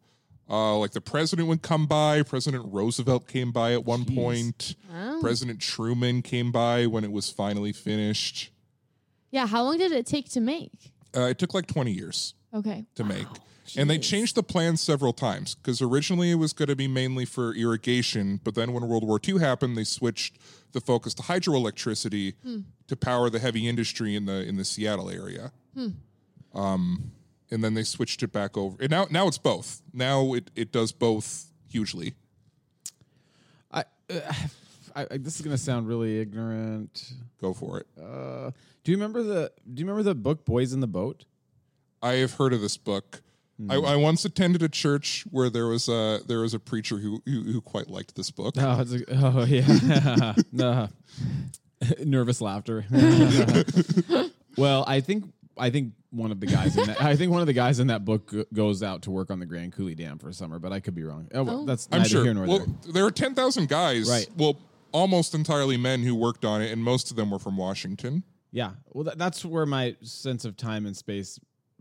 Uh, like the president would come by. President Roosevelt came by at one Jeez. point. President Truman came by when it was finally finished. Yeah. How long did it take to make? Uh, it took like twenty years Okay. to make. And they Jeez. changed the plan several times because originally it was going to be mainly for irrigation, but then when World War II happened, they switched the focus to hydroelectricity to power the heavy industry in the in the Seattle area. Um, and then they switched it back over. And now now it's both. Now it, it does both hugely. I, uh, I, I. This is gonna sound really ignorant. Go for it. Uh, do you remember the? Do you remember the book Boys in the Boat? I have heard of this book. I, I once attended a church where there was a there was a preacher who who, who quite liked this book. Oh, it's a, oh yeah. no. Nervous laughter. well, I think I think one of the guys in that I think one of the guys in that book goes out to work on the Grand Coulee Dam for summer, but I could be wrong. Oh, well, Oh. that's I'm sure. here nor Well, there. there are 10,000 guys. Right. Well, almost entirely men who worked on it, and most of them were from Washington. Yeah. Well, that, that's where my sense of time and space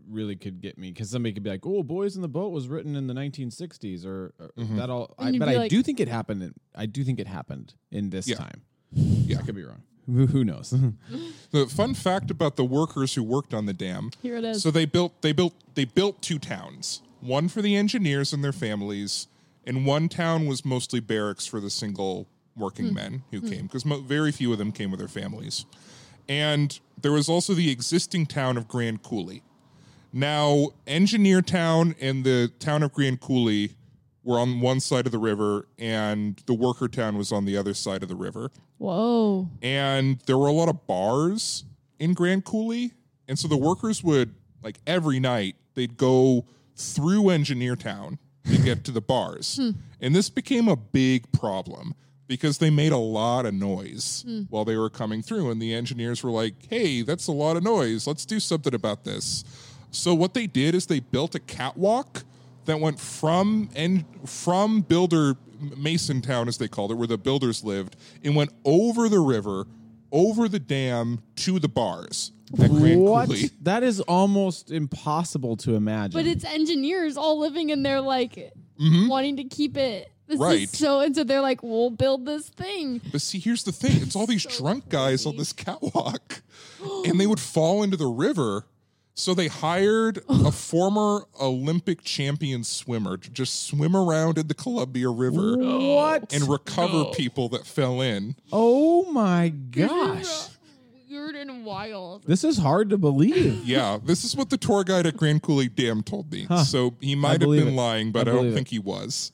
really could get me because somebody could be like, "Oh, Boys in the Boat was written in the 1960s," or, or Mm-hmm. that all. I, but I like- do think it happened. In, I do think it happened in this Yeah. time. Yeah. I could be wrong. Who, who knows? The fun fact about the workers who worked on the dam. Here it is. So they built they built they built two towns. One for the engineers and their families, and one town was mostly barracks for the single working hmm. men who hmm. came because mo- very few of them came with their families. And there was also the existing town of Grand Coulee. Now, Engineer Town and the town of Grand Coulee were on one side of the river, and the worker town was on the other side of the river. Whoa. And there were a lot of bars in Grand Coulee. And so the workers would, like every night, they'd go through Engineer Town to get to the bars. Hmm. And this became a big problem because they made a lot of noise hmm. while they were coming through. And the engineers were like, hey, that's a lot of noise. Let's do something about this. So what they did is they built a catwalk that went from and from Builder Mason Town, as they called it, where the builders lived, and went over the river, over the dam to the bars What? That is almost impossible to imagine. But it's engineers all living in there, like mm-hmm. wanting to keep it. This. Right. Is so and so they're like, we'll build this thing. But see, here's the thing: it's all these drunk guys on this catwalk, and they would fall into the river. So they hired a former Olympic champion swimmer to just swim around in the Columbia River what? and recover people that fell in. oh my uh, gosh. Weird and wild. This is hard to believe. Yeah, this is what the tour guide at Grand Coulee Dam told me. So he might have been it. lying, but I I, don't believe it. think he was.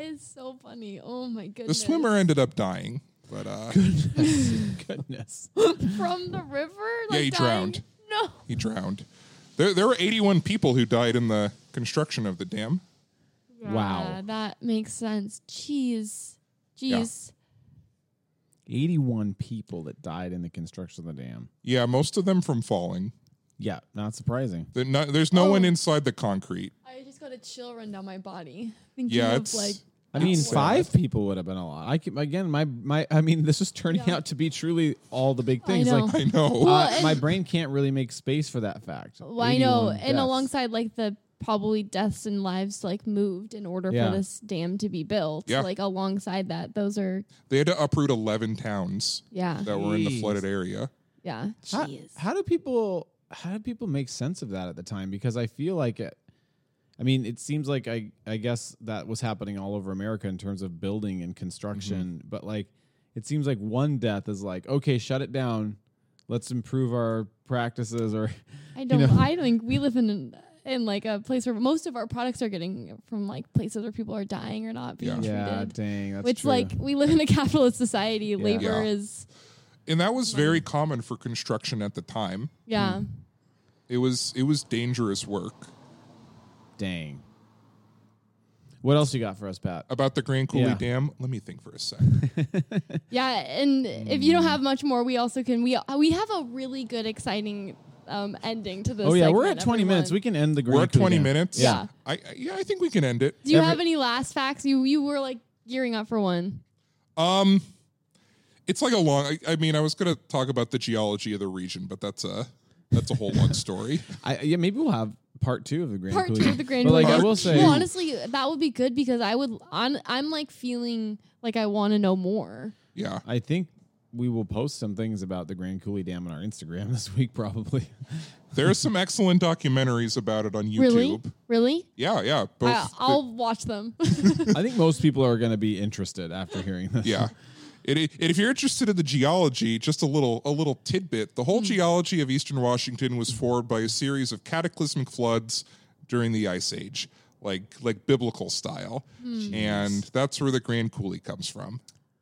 That is so funny. Oh my goodness. The goodness. swimmer ended up dying, but uh, Goodness. from the river. Yeah, Like he dying? drowned. No. he drowned. There, there were 81 people who died in the construction of the dam. Wow. Yeah, that makes sense. Jeez. Jeez. 81 people that died in the construction of the dam. Yeah, most of them from falling. Yeah, not surprising. There- no- There's no Oh. one inside the concrete. I just got a chill run down my body. Thinking Yeah, of it's. like I mean, Sad. five people would have been a lot. I can, again, my my. I mean, this is turning Yeah. out to be truly all the big I things. know. Like, I know. Well, uh, and- my brain can't really make space for that fact. Well, I know, 81 and deaths. alongside like the probably deaths and lives like moved in order Yeah. for this dam to be built. Yeah. Like alongside that, those are they had to uproot 11 towns yeah, that were in the Jeez. flooded area. yeah. How, how do people how do people make sense of that at the time? Because I feel like it. I mean, it seems like I I guess that was happening all over America in terms of building and construction, Mm-hmm. but like it seems like one death is like okay, shut it down. Let's improve our practices or I don't. know. I think we live in in like a place where most of our products are getting from like places where people are dying or not being Yeah. yeah, dang, that's Which true. like we live in a capitalist society. Labor Yeah. is And that was very common for construction at the time. yeah. It was it was dangerous work. Dang. What else you got for us, Pat? About the Grand Coulee Yeah. Dam, let me think for a sec. Yeah, and if you don't have much more, we also can we we have a really good exciting um ending to this. Oh yeah, we're segment, at twenty minutes. everyone. We can end the. Grand. We're Grand at Coulee 20 Dam. minutes. Yeah. I, I yeah, I think we can end it. Do you Every- have any last facts? You you were like gearing up for one. Um, it's like a long. I, I mean, I was going to talk about the geology of the region, but that's a that's a whole long story. I, yeah, maybe we'll have part two of the Grand Part Coulee. two of the Grand But like I will say, Well, honestly, that would be good because I would. On, I'm like feeling like I want to know more. Yeah, I think we will post some things about the Grand Coulee Dam on our Instagram this week, probably. there are some excellent documentaries about it on YouTube. Really, really. Yeah, yeah. Both. I, I'll watch them. I think most people are going to be interested after hearing this. yeah. It, it, if you're interested in the geology, just a little a little tidbit. The whole hmm. geology of eastern Washington was formed by a series of cataclysmic floods during the Ice Age, like like biblical style, hmm. and that's where the Grand Coulee comes from.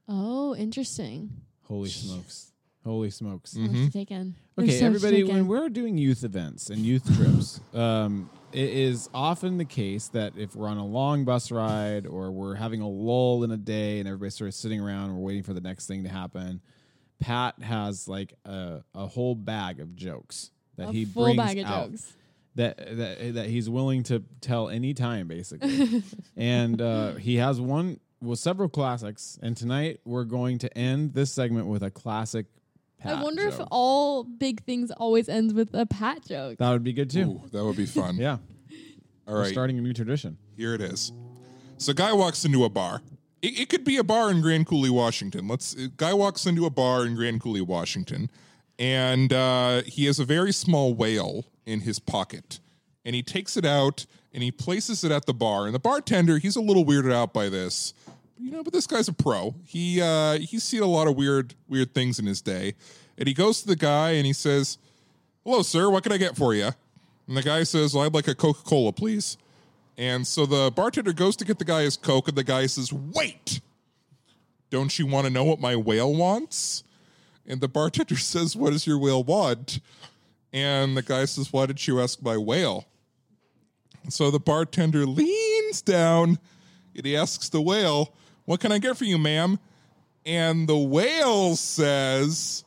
oh, interesting. Holy smokes! Holy smokes! Mm-hmm. So much to take in. There's Okay, so everybody, take when we're doing youth events and youth trips, um, it is often the case that if we're on a long bus ride or we're having a lull in a day and everybody's sort of sitting around and we're waiting for the next thing to happen, Pat has like a, a whole bag of jokes that a he full brings bag of out jokes. that that that he's willing to tell any time, basically. and uh, he has one, well, several classics. And tonight we're going to end this segment with a classic. Pat I wonder if all big things always ends with a pat joke. that would be good too. Ooh, that would be fun. Yeah, All we're right. starting a new tradition. Here it is. So, guy walks into a bar. It, it could be a bar in Grand Coulee, Washington. Let's. uh, Guy walks into a bar in Grand Coulee, Washington, and uh, he has a very small whale in his pocket, and he takes it out and he places it at the bar. And the bartender, he's a little weirded out by this, you know. But this guy's a pro. He uh, he's seen a lot of weird weird things in his day, and he goes to the guy and he says, "Hello, sir. What can I get for you?" And the guy says, well, "I'd like a Coca Cola, please." And so the bartender goes to get the guy his Coke, and the guy says, Wait! Don't you want to know what my whale wants? And the bartender says, What does your whale want? And the guy says, Why did you ask my whale? So the bartender leans down and he asks the whale, What can I get for you, ma'am? And the whale says,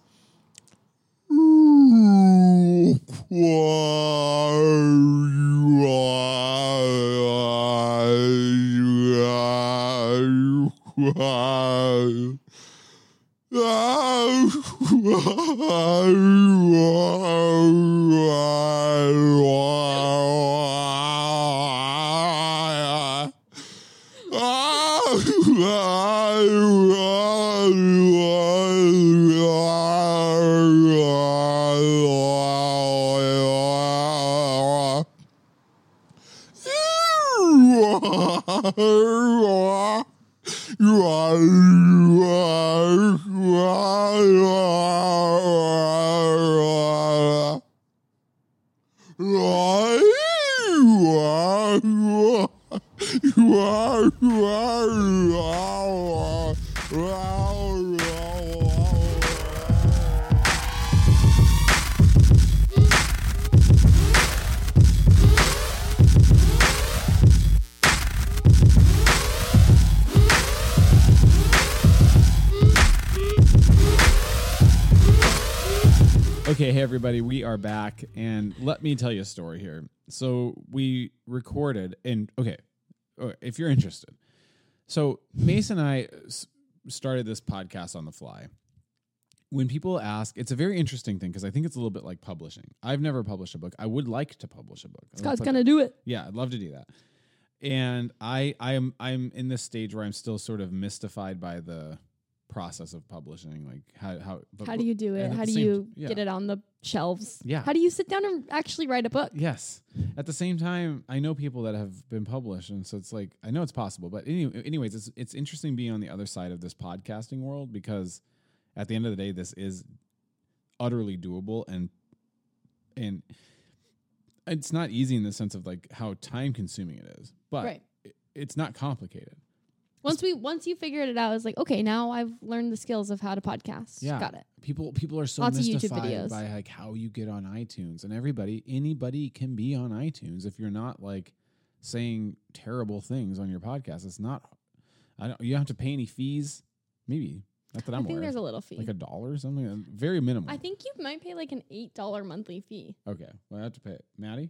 you are, you are, you are, you are. Okay, hey everybody, we are back, and let me tell you a story here. So we recorded, and okay, uh, if you're interested, so Mason and I started this podcast on the fly. When people ask, it's a very interesting thing because I think it's a little bit like publishing. I've never published a book. I would like to publish a book. Scott's gonna do it. yeah, I'd love to do that. And I I am I'm in this stage where I'm still sort of mystified by the process of publishing. Like how how How do you do it? How do same- you yeah. get it on the shelves? Yeah. How do you sit down and actually write a book? Yes. At the same time, I know people that have been published, and so it's like I know it's possible. But any, anyways, it's it's interesting being on the other side of this podcasting world because at the end of the day, this is utterly doable and and it's not easy in the sense of like how time consuming it is, but Right. it- it's not complicated. Once we once you figured it out, it's like okay, now I've learned the skills of how to podcast. Yeah. got it. People people are so Lots mystified by like how you get on iTunes, and everybody anybody can be on iTunes if you're not like saying terrible things on your podcast. It's not. I don't. You don't have to pay any fees. Maybe not that I'm I'm think aware. there's a little fee. like a dollar or something. uh, Very minimal. I think you might pay like an eight dollar monthly fee. okay. Well, I have to pay it. Maddie,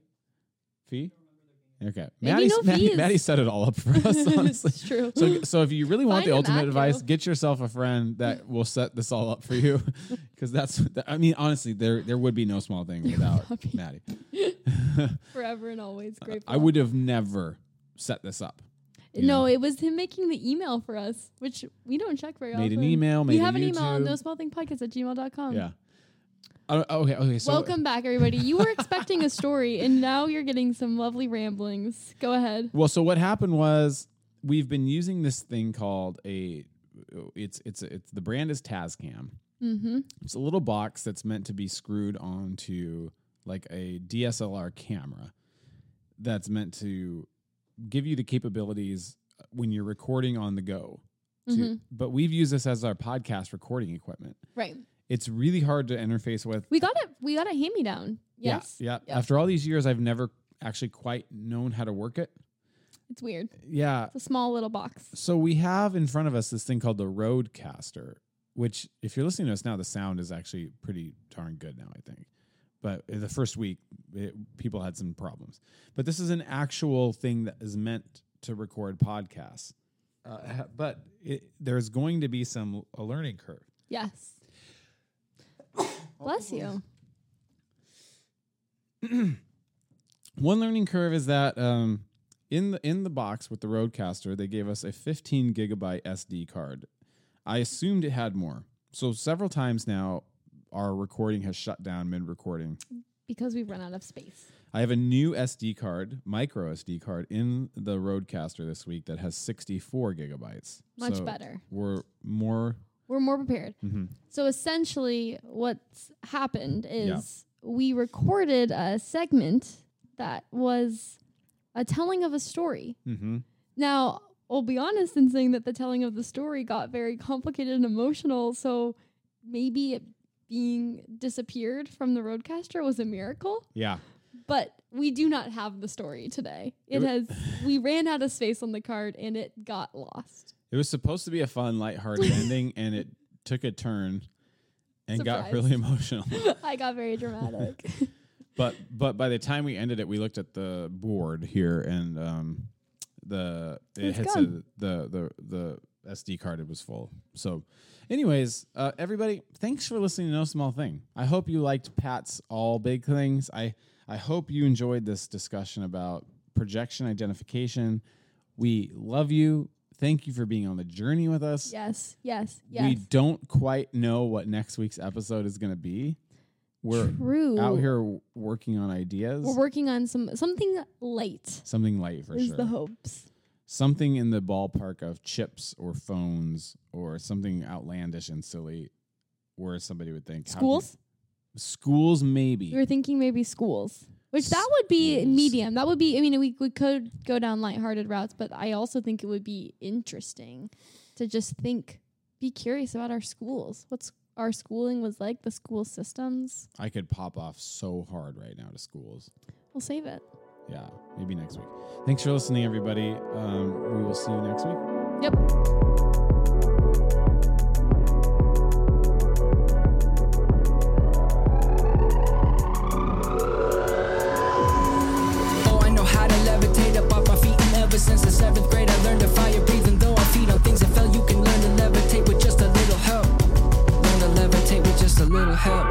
fee. Okay. Maybe Maddie, no Maddie. Maddie set it all up for us. Honestly. it's true. So, so if you really want Find the ultimate Matthew. advice, get yourself a friend that will set this all up for you, because that's. that- I mean, honestly, there there would be no small thing without not. Maddie. Forever and always grateful. I would have never set this up. No, it was him making the email for us, which we don't check very Made often. Made an email, we made a have an email, YouTube. no small thing podcast at gmail.com. Yeah. Oh, okay. Okay. So Welcome back, everybody. You were expecting a story, and now you're getting some lovely ramblings. Go ahead. Well, so what happened was we've been using this thing called a. It's it's it's the brand is Tascam. Mm-hmm. It's a little box that's meant to be screwed onto like a DSLR camera. That's meant to give you the capabilities when you're recording on the go. To, Mhm. But we've used this as our podcast recording equipment. Right. It's really hard to interface with. We got it. We got a hand me down. Yes. Yeah, yeah. Yep. After all these years, I've never actually quite known how to work it. It's weird. Yeah. It's a small little box. So we have in front of us this thing called the RodeCaster, which, if you're listening to us now, the sound is actually pretty darn good now, I think. But the first week, it, people had some problems. But this is an actual thing that is meant to record podcasts. Uh, but it, there's going to be some a learning curve. Yes. Bless you. One learning curve is that um, in the in the box with the RodeCaster, they gave us a 15 gigabyte SD card. I assumed it had more, so several times now our recording has shut down mid recording. Because we've run out of space. I have a new SD card, micro SD card, in the RodeCaster this week that has 64 gigabytes. Much So better. We're more. We're more prepared. mhm. So essentially, what's happened is we recorded a segment that was a telling of a story. Mhm. Now, I'll be honest in saying that the telling of the story got very complicated and emotional. So maybe it being disappeared from the RodeCaster was a miracle. Yeah. But we do not have the story today. It It has we ran out of space on the card and it got lost. It was supposed to be a fun, lighthearted ending, and it took a turn and got really emotional. I got very dramatic. but but by the time we ended it, we looked at the board here, and um, the it It's had said the the the SD card it was full. So, anyways, uh, everybody, thanks for listening to No Small Thing. I hope you liked Pat's all big things. I I hope you enjoyed this discussion about projective identification. We love you. Thank you for being on the journey with us. yes, yes, yes. We don't quite know what next week's episode is going to be. We're True. out here working on ideas. We're working on some something light Something light for is sure. the hopes. Something in the ballpark of chips or phones or something outlandish and silly where somebody would think Schools? schools maybe. We were thinking maybe schools. Which that would be medium. That would be I mean we we could go down lighthearted routes, but I also think it would be interesting to just think be curious about our schools. What's our schooling was like, the school systems. I could pop off so hard right now to schools. We'll save it. Yeah, maybe next week. Thanks for listening, everybody. Um, we will see you next week. Yep. help.